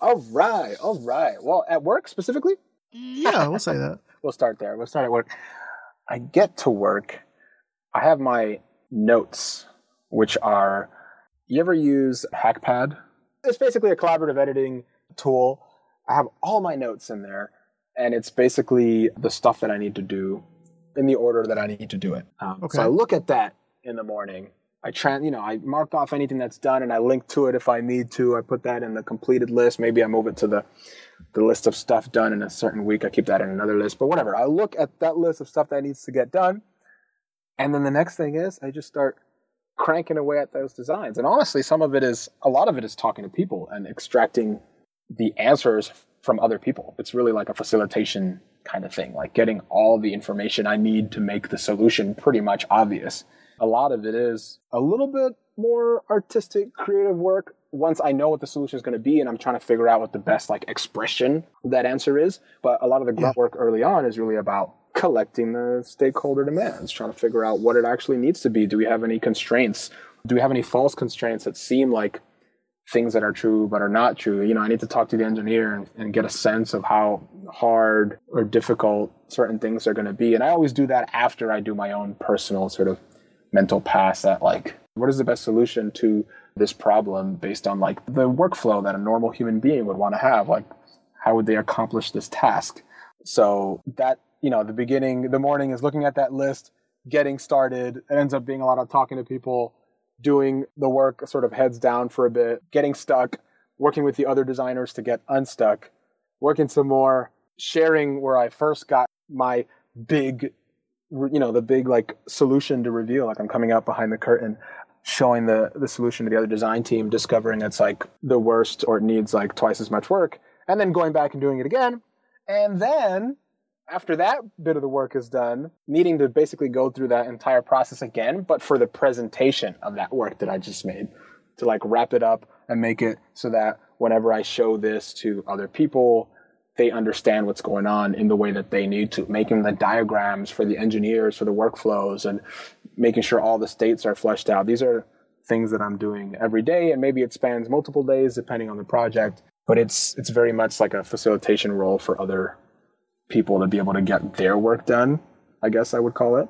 all right, all right. Well, at work specifically? Yeah, we'll say that. we'll start there. We'll start at work. I get to work. I have my notes, which are. You ever use HackPad? It's basically a collaborative editing tool. I have all my notes in there, and it's basically the stuff that I need to do in the order that I need to do it. Um, Okay. So I look at that in the morning. I try, you know, I mark off anything that's done, and I link to it if I need to. I put that in the completed list. Maybe I move it to the the list of stuff done in a certain week. I keep that in another list, but whatever. I look at that list of stuff that needs to get done, and then the next thing is I just start cranking away at those designs. And honestly, some of it is a lot of it is talking to people and extracting the answers from other people. It's really like a facilitation kind of thing, like getting all the information I need to make the solution pretty much obvious. A lot of it is a little bit more artistic, creative work once I know what the solution is going to be and I'm trying to figure out what the best like expression that answer is. But a lot of the grunt work early on is really about collecting the stakeholder demands, trying to figure out what it actually needs to be. Do we have any constraints? Do we have any false constraints that seem like things that are true but are not true. You know, I need to talk to the engineer and, and get a sense of how hard or difficult certain things are going to be. And I always do that after I do my own personal sort of mental pass at like, what is the best solution to this problem based on like the workflow that a normal human being would want to have? Like, how would they accomplish this task? So that, you know, the beginning, the morning is looking at that list, getting started. It ends up being a lot of talking to people, doing the work sort of heads down for a bit, getting stuck, working with the other designers to get unstuck, working some more, sharing where I first got my big, you know, the big like solution to reveal. Like I'm coming out behind the curtain, showing the the solution to the other design team, discovering it's like the worst or it needs like twice as much work, and then going back and doing it again, and then after that bit of the work is done, needing to basically go through that entire process again, but for the presentation of that work that I just made, to like wrap it up and make it so that whenever I show this to other people, they understand what's going on in the way that they need to, making the diagrams for the engineers, for the workflows, and making sure all the states are fleshed out. These are things that I'm doing every day, and maybe it spans multiple days depending on the project. But it's it's very much like a facilitation role for other people to be able to get their work done. I guess I would call it.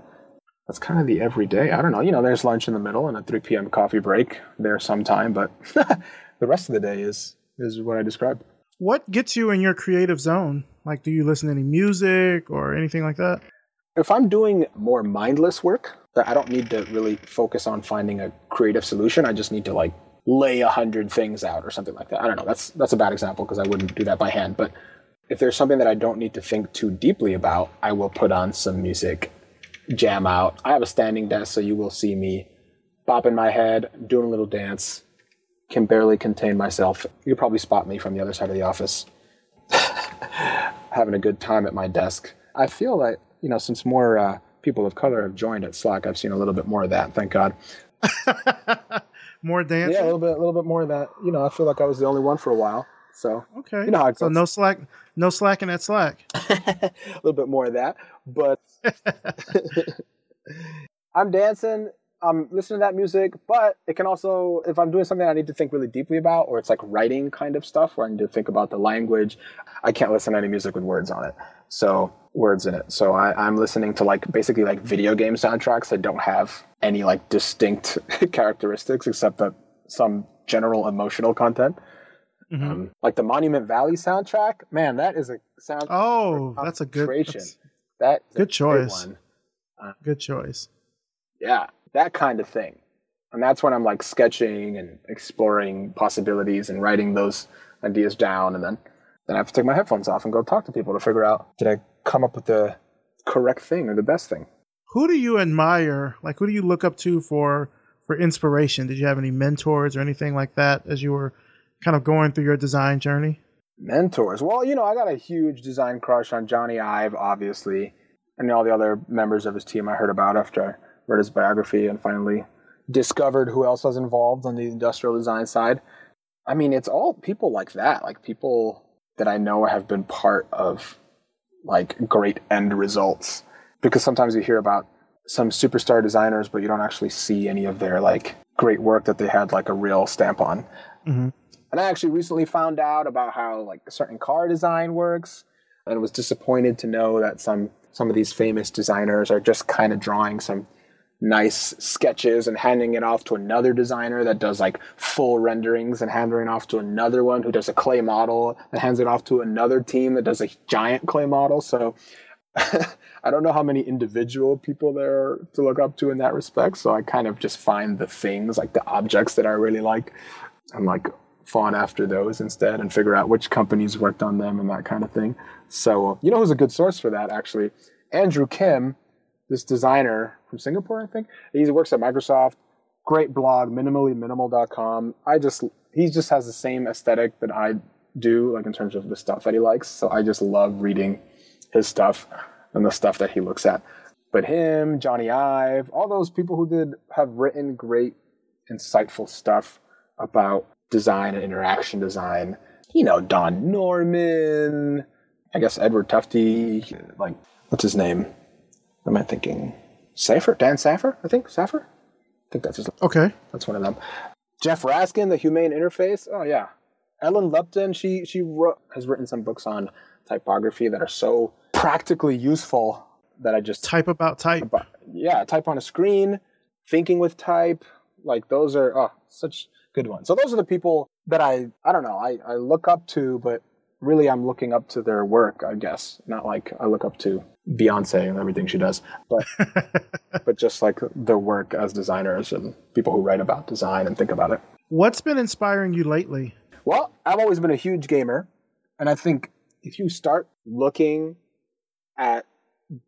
That's kind of the everyday. I don't know. You know, there's lunch in the middle and a 3 p.m. coffee break there sometime, but the rest of the day is is what I described. What gets you in your creative zone? Like, do you listen to any music or anything like that? If I'm doing more mindless work, that I don't need to really focus on finding a creative solution. I just need to like lay a hundred things out or something like that. I don't know. That's that's a bad example because I wouldn't do that by hand. But if there's something that I don't need to think too deeply about, I will put on some music, jam out. I have a standing desk, so you will see me bopping my head, doing a little dance. Can barely contain myself. You'll probably spot me from the other side of the office, having a good time at my desk. I feel like you know, since more uh, people of color have joined at Slack, I've seen a little bit more of that. Thank God. More dancing? Yeah, a little bit, a little bit more of that. You know, I feel like I was the only one for a while, so Okay. You know how it so no slack, no slacking at Slack. a little bit more of that. But I'm dancing. I'm listening to that music, but it can also, if I'm doing something I need to think really deeply about, or it's like writing kind of stuff where I need to think about the language, I can't listen to any music with words on it. So words in it. So I, I'm listening to like basically like video game soundtracks that don't have any like distinct characteristics except that some general emotional content. Mhm. Um, like the Monument Valley soundtrack, man, that is a sound. oh, that's a good, that's That good choice. one. good choice. Yeah, that kind of thing. And that's when I'm like sketching and exploring possibilities and writing those ideas down. And then, then I have to take my headphones off and go talk to people to figure out did I come up with the correct thing or the best thing? Who do you admire? Like, who do you look up to for for inspiration? Did you have any mentors or anything like that as you were kind of going through your design journey? Mentors. Well, you know, I got a huge design crush on Jony Ive, obviously, and all the other members of his team I heard about after I read his biography and finally discovered who else was involved on the industrial design side. I mean, it's all people like that, like people that I know have been part of like great end results because sometimes you hear about some superstar designers, but you don't actually see any of their like great work that they had like a real stamp on. Mm-hmm. And I actually recently found out about how like a certain car design works, and was disappointed to know that some some of these famous designers are just kind of drawing some nice sketches and handing it off to another designer that does like full renderings and handing it off to another one who does a clay model and hands it off to another team that does a giant clay model. So I don't know how many individual people there are to look up to in that respect. So I kind of just find the things like the objects that I really like and like fawn after those instead and figure out which companies worked on them and that kind of thing. So you know who's a good source for that actually? Andrew Kim this designer from Singapore, I think. He works at Microsoft. Great blog, minimallyminimal.com. I just he just has the same aesthetic that I do, like in terms of the stuff that he likes. So I just love reading his stuff and the stuff that he looks at. But him, Jony Ive, all those people who did have written great, insightful stuff about design and interaction design. You know, Don Norman, I guess Edward Tufte, like what's his name? am I thinking? Saffer? Dan Saffer? I think Saffer. I think that's his. Okay, that's one of them. Jeff Raskin, the Humane Interface. Oh yeah, Ellen Lupton. She she wrote, has written some books on typography that are so practically useful that I just type about type. About, yeah, type on a screen, thinking with type. Like those are oh such good ones. So those are the people that I I don't know I I look up to, but really I'm looking up to their work. I guess not like I look up to Beyonce and everything she does, but but just like their work as designers and people who write about design and think about it. What's been inspiring you lately? Well, I've always been a huge gamer, and I think if you start looking at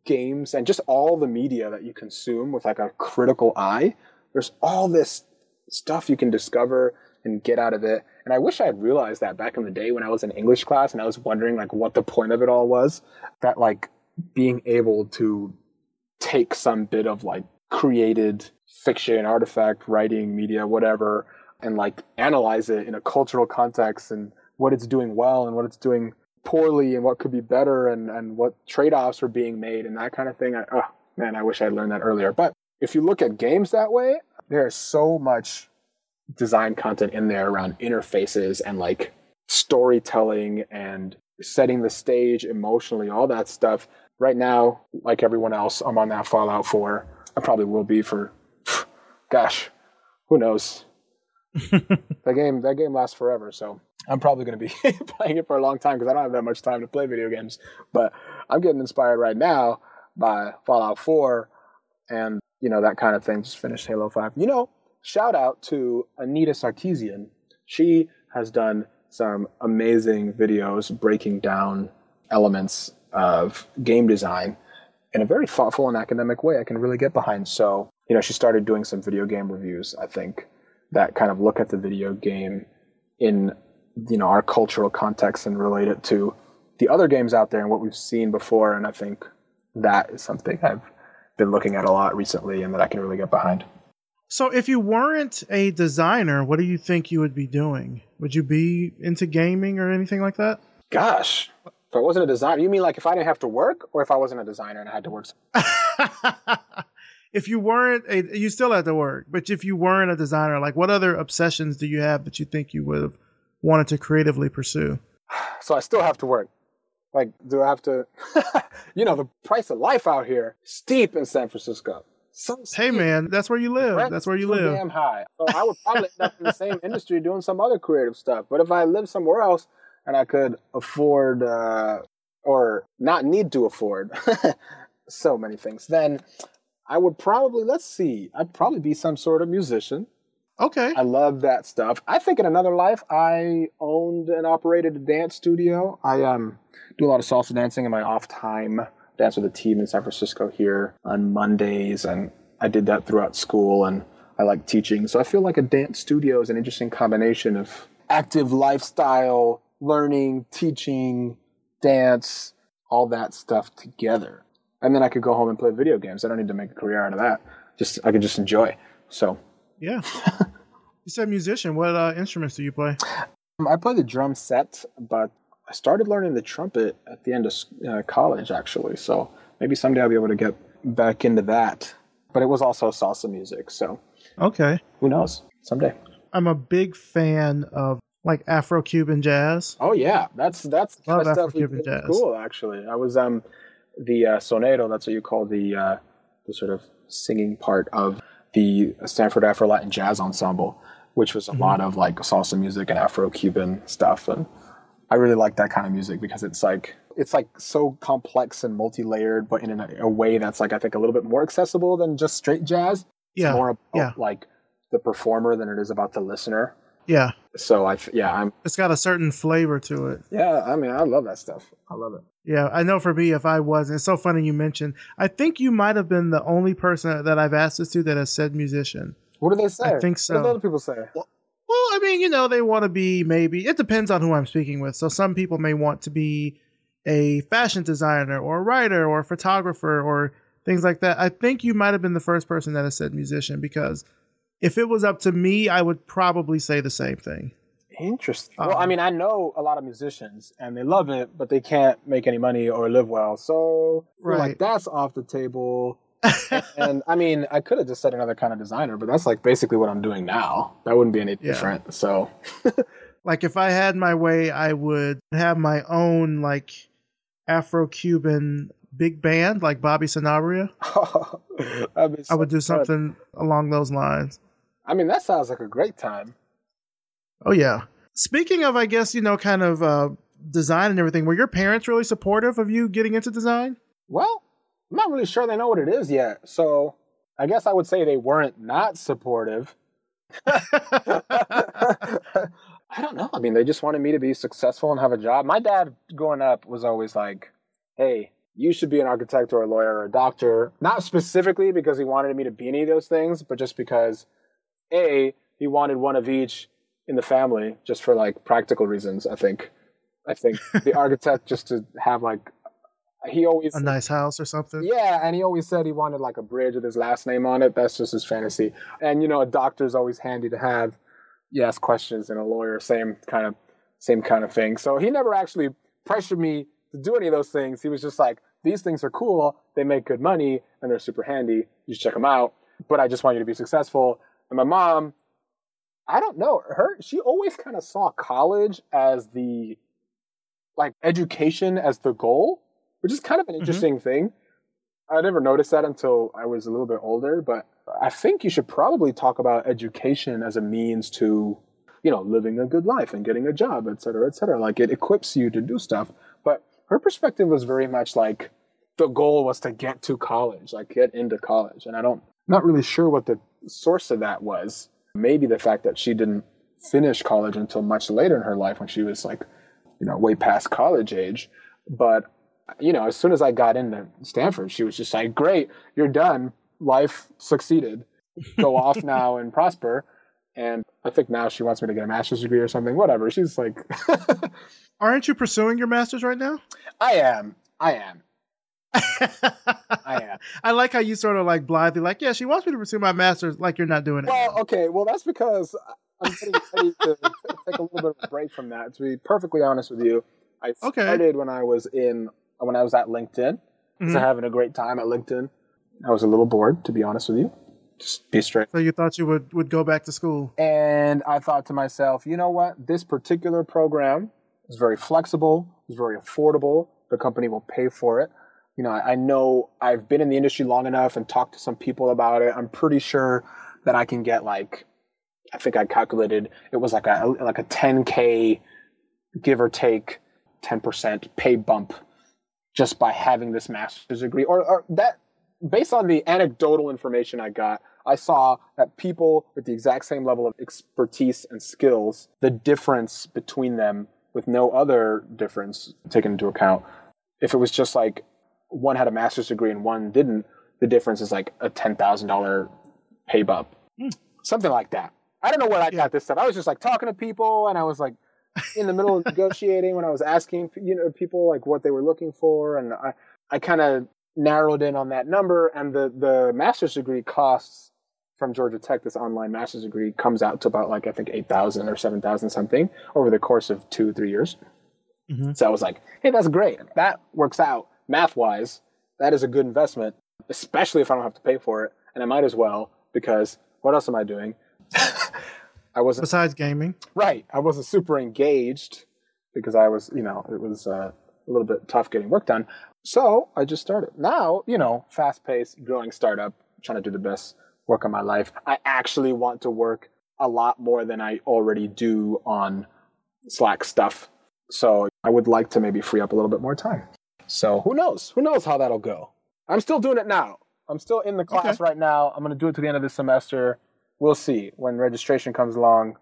games and just all the media that you consume with like a critical eye, there's all this stuff you can discover and get out of it. And I wish I had realized that back in the day when I was in English class and I was wondering like what the point of it all was. That like being able to take some bit of like created fiction, artifact, writing, media, whatever, and like analyze it in a cultural context and what it's doing well and what it's doing poorly and what could be better and, and what trade offs are being made and that kind of thing. I, oh man, I wish I'd learned that earlier. But if you look at games that way, there's so much design content in there around interfaces and like storytelling and setting the stage emotionally, all that stuff right now, like everyone else, I'm on that Fallout 4. I probably will be for, gosh, who knows? that game that game lasts forever, so I'm probably going to be playing it for a long time because I don't have that much time to play video games. But I'm getting inspired right now by Fallout 4 and you know that kind of thing. Just finished Halo 5. You know, shout out to Anita Sarkeesian. She has done some amazing videos breaking down elements of game design in a very thoughtful and academic way I can really get behind. So, you know, she started doing some video game reviews, I think, that kind of look at the video game in, you know, our cultural context and relate it to the other games out there and what we've seen before. And I think that is something I've been looking at a lot recently and that I can really get behind. So, if you weren't a designer, what do you think you would be doing? Would you be into gaming or anything like that? Gosh, if I wasn't a designer, you mean like if I didn't have to work, or if I wasn't a designer and I had to work? if you weren't a, you still had to work, but if you weren't a designer, like what other obsessions do you have that you think you would have wanted to creatively pursue? So I still have to work. Like, do I have to? you know, the price of life out here steep in San Francisco. So hey man, that's where you live. That's where you live. Damn high. So I would probably end up in the same industry doing some other creative stuff. But if I lived somewhere else, and I could afford uh, or not need to afford so many things, then I would probably let's see, I'd probably be some sort of musician. Okay. I love that stuff. I think in another life I owned and operated a dance studio. I um do a lot of salsa dancing in my off time. Dance with a team in San Francisco here on Mondays and I did that throughout school and I like teaching. So I feel like a dance studio is an interesting combination of active lifestyle learning, teaching, dance, all that stuff together. And then I could go home and play video games. I don't need to make a career out of that. Just I could just enjoy. So yeah. you said musician. What uh, instruments do you play? Um, I play the drum set, but I started learning the trumpet at the end of uh, college, actually. So maybe someday I'll be able to get back into that. But it was also salsa music, so Okay. who knows? Someday. I'm a big fan of like Afro Cuban jazz. Oh yeah, that's that's Love of stuff we Afro-Cuban jazz. school. Actually, I was um the uh, sonero. That's what you call the uh, the sort of singing part of the Stanford Afro Latin Jazz Ensemble, which was a Mm-hmm. lot of like salsa music and Afro Cuban stuff, and I really like that kind of music because it's like it's like so complex and multi layered, but in a, a way that's like I think a little bit more accessible than just straight jazz. It's Yeah. more about yeah. like the performer than it is about the listener. Yeah. So I yeah I'm It's got a certain flavor to it. yeah I mean I love that stuff. I love it. Yeah, I know for me, if I wasn't, it's so funny you mentioned. I think you might have been the only person that I've asked this to that has said musician. What do they say? I think so. What do other people say? Well, I mean, you know, they want to be maybe, it depends on who I'm speaking with. So some people may want to be a fashion designer or a writer or a photographer or things like that. I think you might have been the first person that has said musician because if it was up to me, I would probably say the same thing. Interesting. well, I Um, mean, I know a lot of musicians and they love it, but they can't make any money or live well. So, feel like Right. that's off the table. and I mean, I could have just said another kind of designer, but that's like basically what I'm doing now. That wouldn't be any Yeah. different. So, like if I had my way, I would have my own like Afro-Cuban big band like Bobby Sanabria. I would do something along those lines. I mean, that sounds like a great time. Oh yeah. Speaking of, I guess you know, kind of uh, design and everything. Were your parents really supportive of you getting into design? Well, I'm not really sure they know what it is yet. So, I guess I would say they weren't not supportive. I don't know. I mean, they just wanted me to be successful and have a job. My dad, growing up, was always like, hey, you should be an architect or a lawyer or a doctor. Not specifically because he wanted me to be any of those things, but just because, A, he wanted one of each in the family just for like practical reasons, I think. I think the architect just to have like, he always A nice house or something? yeah, and he always said he wanted like a bridge with his last name on it. That's just his fantasy. And you know, a doctor's always handy to have. You ask questions, and a lawyer, same kind of, same kind of thing. So he never actually pressured me to do any of those things. He was just like, these things are cool. They make good money, and they're super handy. You should check them out. But I just want you to be successful. And my mom, I don't know her. She always kind of saw college as the, like education as the goal which is kind of an Mhm. interesting thing. I never noticed that until I was a little bit older, but I think you should probably talk about education as a means to, you know, living a good life and getting a job, et cetera, et cetera. Like it equips you to do stuff. But her perspective was very much like the goal was to get to college, like get into college. And I don't, not really sure what the source of that was. Maybe the fact that she didn't finish college until much later in her life when she was like, you know, way past college age. But you know, as soon as I got into Stanford, she was just like, "Great, you're done. Life succeeded. Go off now and prosper." And I think now she wants me to get a master's degree or something. Whatever. She's like, Aren't you pursuing your master's right now? "I am. I am. I am." I like how you sort of like blithely, like, yeah, she wants me to pursue my master's, like you're not doing it. Well, okay. Well, that's because I'm getting ready to take a little bit of a break from that. To be perfectly honest with you, I Okay. started when I was in when I was at LinkedIn. I was Mhm. having a great time at LinkedIn. I was a little bored, to be honest with you. Just be straight. So you thought you would would go back to school? And I thought to myself, you know what? This particular program is very flexible, is very affordable. The company will pay for it. You know, I, I know I've been in the industry long enough and talked to some people about it. I'm pretty sure that I can get like, I think I calculated it was like a like a 10k give or take 10% pay bump just by having this master's degree or, or that based on the anecdotal information I got, I saw that people with the exact same level of expertise and skills, the difference between them with no other difference taken into account, if it was just like one had a master's degree and one didn't, the difference is like a $10,000 pay bump. Hmm. Something like that. I don't know where I Yeah. got this stuff. I was just like talking to people and I was like in the middle of negotiating when I was asking you know people like what they were looking for and I I kind of narrowed in on that number and the the master's degree costs from Georgia Tech this online master's degree comes out to about like I think 8,000 or 7,000 something over the course of 2 3 years. Mm-hmm. So I was like, hey, that's great. That works out math wise, that is a good investment, especially if I don't have to pay for it. And I might as well because what else am I doing? I wasn't besides gaming. Right. I wasn't super engaged because I was, you know, it was uh, a little bit tough getting work done. So I just started. Now, you know, fast paced, growing startup, trying to do the best work of my life. I actually want to work a lot more than I already do on Slack stuff. So I would like to maybe free up a little bit more time. So who knows? Who knows how that'll go? I'm still doing it now. I'm still in the class okay. right now. I'm going to do it to the end of the semester. We'll see when registration comes along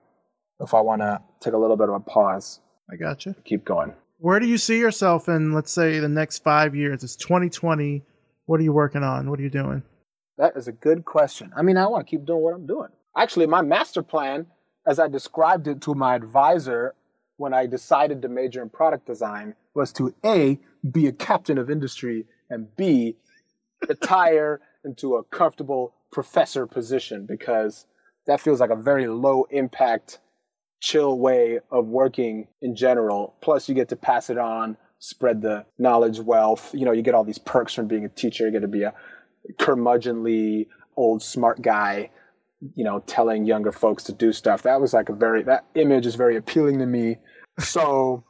if I want to take a little bit of a pause. I got you. Keep going. Where do you see yourself in, let's say, the next five years? It's 2020. What are you working on? What are you doing? That is a good question. I mean, I want to keep doing what I'm doing. Actually, my master plan, as I described it to my advisor when I decided to major in product design, was to A, be a captain of industry, and B, retire into a comfortable professor position because that feels like a very low impact, chill way of working in general. Plus, you get to pass it on, spread the knowledge wealth. You know, you get all these perks from being a teacher. You get to be a curmudgeonly old smart guy, you know, telling younger folks to do stuff. That was like a very, that image is very appealing to me. So,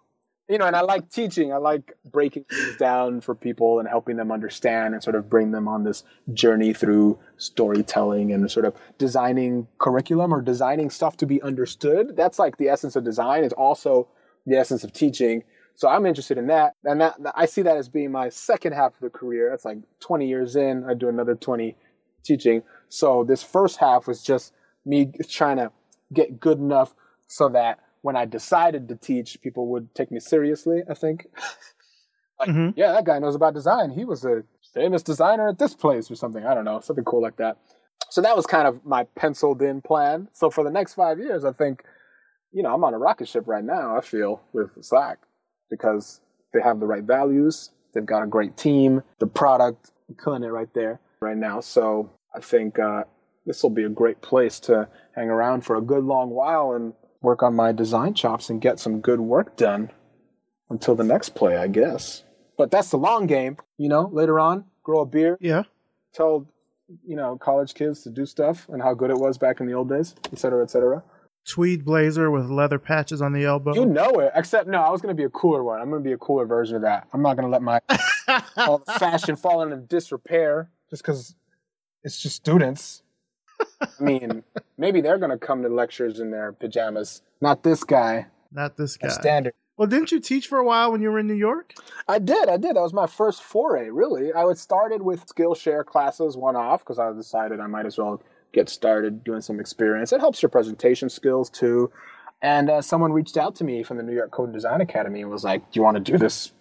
you know, and I like teaching. I like breaking things down for people and helping them understand and sort of bring them on this journey through storytelling and sort of designing curriculum or designing stuff to be understood. That's like the essence of design. It's also the essence of teaching. So I'm interested in that. And that, I see that as being my second half of the career. That's like 20 years in. I do another 20 teaching. So this first half was just me trying to get good enough so that when I decided to teach, people would take me seriously, I think. like, mm-hmm. yeah, that guy knows about design. He was a famous designer at this place or something. I don't know, something cool like that. So that was kind of my penciled in plan. So for the next five years, I think, you know, I'm on a rocket ship right now, I feel, with Slack because they have the right values. They've got a great team. The product, I'm killing it right there right now. So I think uh, this will be a great place to hang around for a good long while and work on my design chops and get some good work done until the next play, I guess. But that's the long game, you know, later on, grow a beard. Yeah. Tell, you know, college kids to do stuff and how good it was back in the old days, et cetera, et cetera. Tweed blazer with leather patches on the elbow. You know it. Except, no, I was going to be a cooler one. I'm going to be a cooler version of that. I'm not going to let my all the fashion fall into disrepair just because it's just students. I mean, maybe they're going to come to lectures in their pajamas. Not this guy. Not this guy. standard. Well, didn't you teach for a while when you were in New York? I did. I did. That was my first foray, really. I would started with Skillshare classes one off because I decided I might as well get started doing some experience. It helps your presentation skills too. And uh, someone reached out to me from the New York Code and Design Academy and was like, "Do you want to do this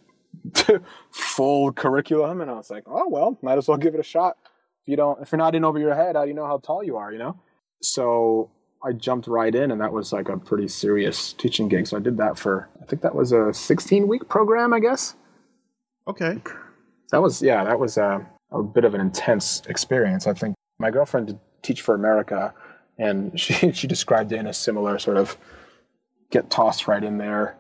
full curriculum?" And I was like, "Oh well, might as well give it a shot." You don't if you're not in over your head, how do you know how tall you are? You know. So I jumped right in, and that was like a pretty serious teaching gig. So I did that for I think that was a 16 week program, I guess. Okay. That was yeah, that was a, a bit of an intense experience. I think my girlfriend did Teach for America, and she she described it in a similar sort of get tossed right in there,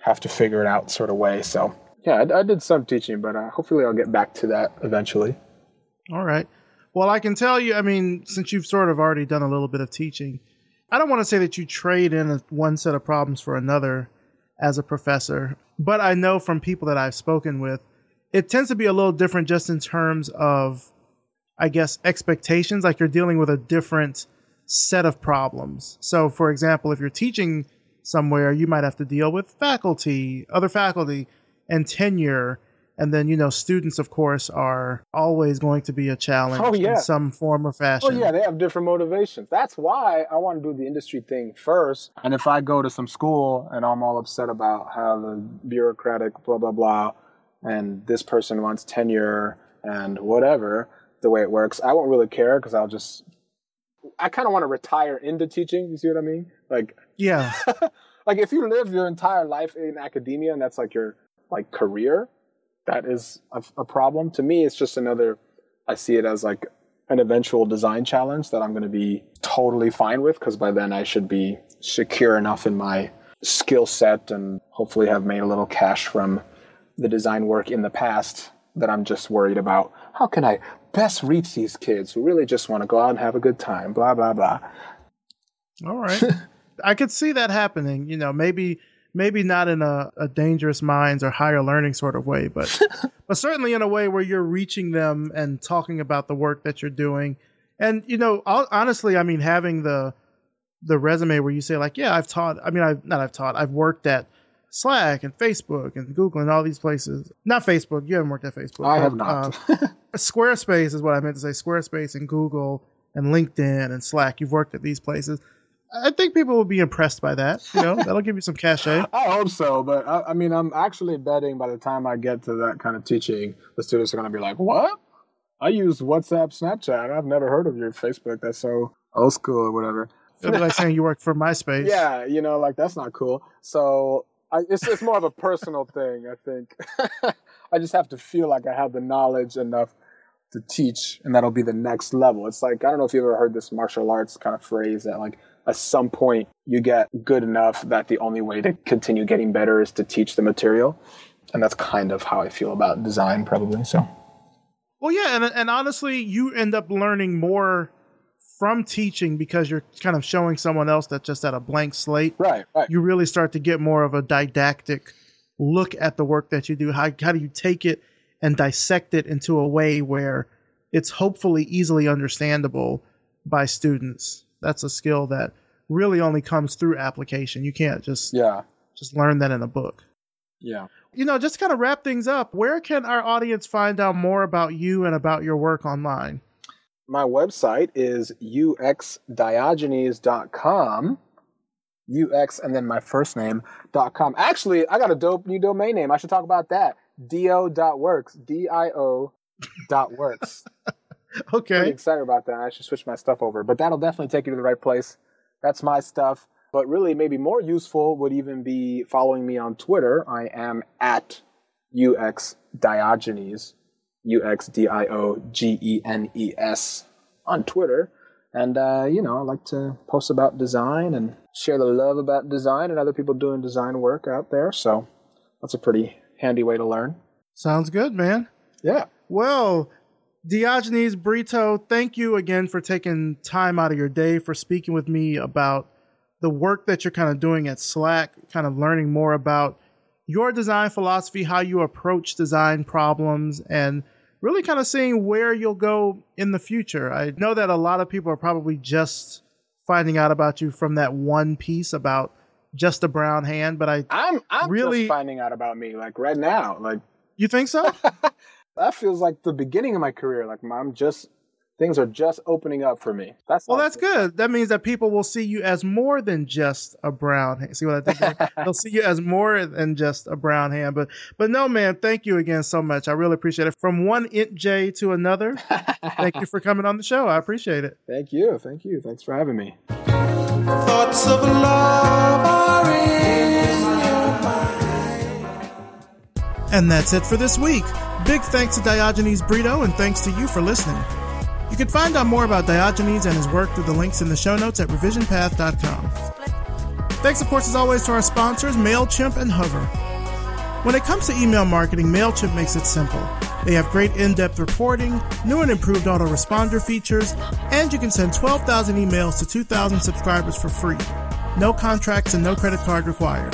have to figure it out sort of way. So yeah, I, I did some teaching, but uh, hopefully I'll get back to that eventually. All right. Well, I can tell you, I mean, since you've sort of already done a little bit of teaching, I don't want to say that you trade in one set of problems for another as a professor, but I know from people that I've spoken with, it tends to be a little different just in terms of, I guess, expectations. Like you're dealing with a different set of problems. So, for example, if you're teaching somewhere, you might have to deal with faculty, other faculty, and tenure and then, you know, students, of course, are always going to be a challenge oh, yeah. in some form or oh, fashion. Oh, yeah, they have different motivations. That's why I want to do the industry thing first. And if I go to some school and I'm all upset about how the bureaucratic blah, blah, blah, and this person wants tenure and whatever, the way it works, I won't really care because I'll just. I kind of want to retire into teaching. You see what I mean? Like, yeah. like if you live your entire life in academia and that's like your like career, that is a, a problem. To me, it's just another. I see it as like an eventual design challenge that I'm going to be totally fine with because by then I should be secure enough in my skill set and hopefully have made a little cash from the design work in the past that I'm just worried about. How can I best reach these kids who really just want to go out and have a good time? Blah, blah, blah. All right. I could see that happening. You know, maybe maybe not in a, a dangerous minds or higher learning sort of way, but but certainly in a way where you're reaching them and talking about the work that you're doing. And you know, honestly, I mean, having the the resume where you say like, yeah, I've taught. I mean, I've not I've taught. I've worked at Slack and Facebook and Google and all these places. Not Facebook. You haven't worked at Facebook. I have not. uh, Squarespace is what I meant to say. Squarespace and Google and LinkedIn and Slack. You've worked at these places. I think people will be impressed by that. You know, that'll give you some cachet. I hope so, but I, I, mean, I'm actually betting by the time I get to that kind of teaching, the students are going to be like, "What? I use WhatsApp, Snapchat. I've never heard of your Facebook. That's so old school or whatever." It'll be like saying you work for MySpace. Yeah, you know, like that's not cool. So I, it's it's more of a personal thing. I think I just have to feel like I have the knowledge enough to teach, and that'll be the next level. It's like I don't know if you've ever heard this martial arts kind of phrase that like at some point you get good enough that the only way to continue getting better is to teach the material, and that's kind of how I feel about design, probably. So. Well, yeah, and and honestly, you end up learning more from teaching because you're kind of showing someone else that's just at a blank slate. Right, right. You really start to get more of a didactic look at the work that you do. How how do you take it and dissect it into a way where it's hopefully easily understandable by students. That's a skill that really only comes through application. You can't just yeah just learn that in a book. Yeah. You know, just kind of wrap things up. Where can our audience find out more about you and about your work online? My website is uxdiogenes.com. UX and then my first name dot com. Actually, I got a dope new domain name. I should talk about that. dio.works. D I O dot works. okay. Pretty excited about that. I should switch my stuff over. But that'll definitely take you to the right place. That's my stuff. But really, maybe more useful would even be following me on Twitter. I am at UX Diogenes, U X D I O G E N E S on Twitter. And, uh, you know, I like to post about design and share the love about design and other people doing design work out there. So that's a pretty handy way to learn. Sounds good, man. Yeah. Well, Diogenes Brito, thank you again for taking time out of your day for speaking with me about the work that you're kind of doing at Slack, kind of learning more about your design philosophy, how you approach design problems, and really kind of seeing where you'll go in the future. I know that a lot of people are probably just finding out about you from that one piece about just a brown hand, but I I'm I'm really finding out about me like right now. Like you think so? that feels like the beginning of my career. Like I'm just things are just opening up for me. That's well, that's good. That means that people will see you as more than just a brown hand. See what I think? They'll see you as more than just a brown hand. But but no, man, thank you again so much. I really appreciate it. From one INTJ to another, thank you for coming on the show. I appreciate it. Thank you. Thank you. Thanks for having me. Thoughts of love are in your mind. And that's it for this week. Big thanks to Diogenes Brito and thanks to you for listening. You can find out more about Diogenes and his work through the links in the show notes at revisionpath.com. Thanks, of course, as always, to our sponsors, MailChimp and Hover. When it comes to email marketing, MailChimp makes it simple. They have great in depth reporting, new and improved autoresponder features, and you can send 12,000 emails to 2,000 subscribers for free. No contracts and no credit card required.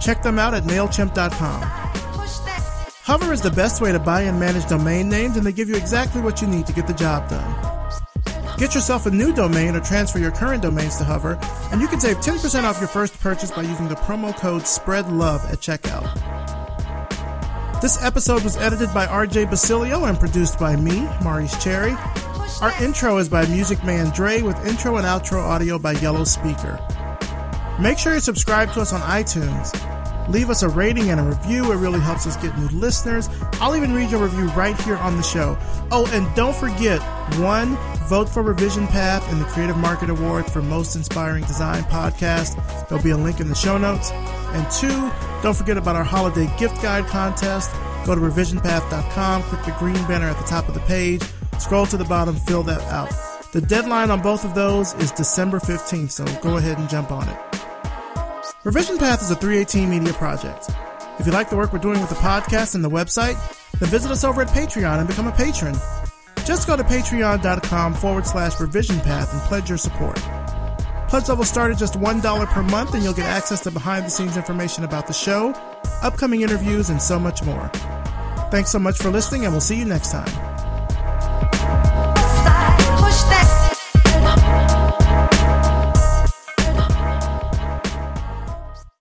Check them out at MailChimp.com. Hover is the best way to buy and manage domain names, and they give you exactly what you need to get the job done. Get yourself a new domain or transfer your current domains to Hover, and you can save 10% off your first purchase by using the promo code SPREADLOVE at checkout. This episode was edited by RJ Basilio and produced by me, Maurice Cherry. Our intro is by Music Man Dre with intro and outro audio by Yellow Speaker. Make sure you subscribe to us on iTunes. Leave us a rating and a review. It really helps us get new listeners. I'll even read your review right here on the show. Oh, and don't forget one, vote for Revision Path in the Creative Market Award for Most Inspiring Design Podcast. There'll be a link in the show notes. And two, don't forget about our holiday gift guide contest. Go to revisionpath.com, click the green banner at the top of the page, scroll to the bottom, fill that out. The deadline on both of those is December 15th, so go ahead and jump on it. Revision Path is a 318 media project. If you like the work we're doing with the podcast and the website, then visit us over at Patreon and become a patron. Just go to patreon.com forward slash revision path and pledge your support. Pledge level start at just $1 per month, and you'll get access to behind the scenes information about the show, upcoming interviews, and so much more. Thanks so much for listening, and we'll see you next time.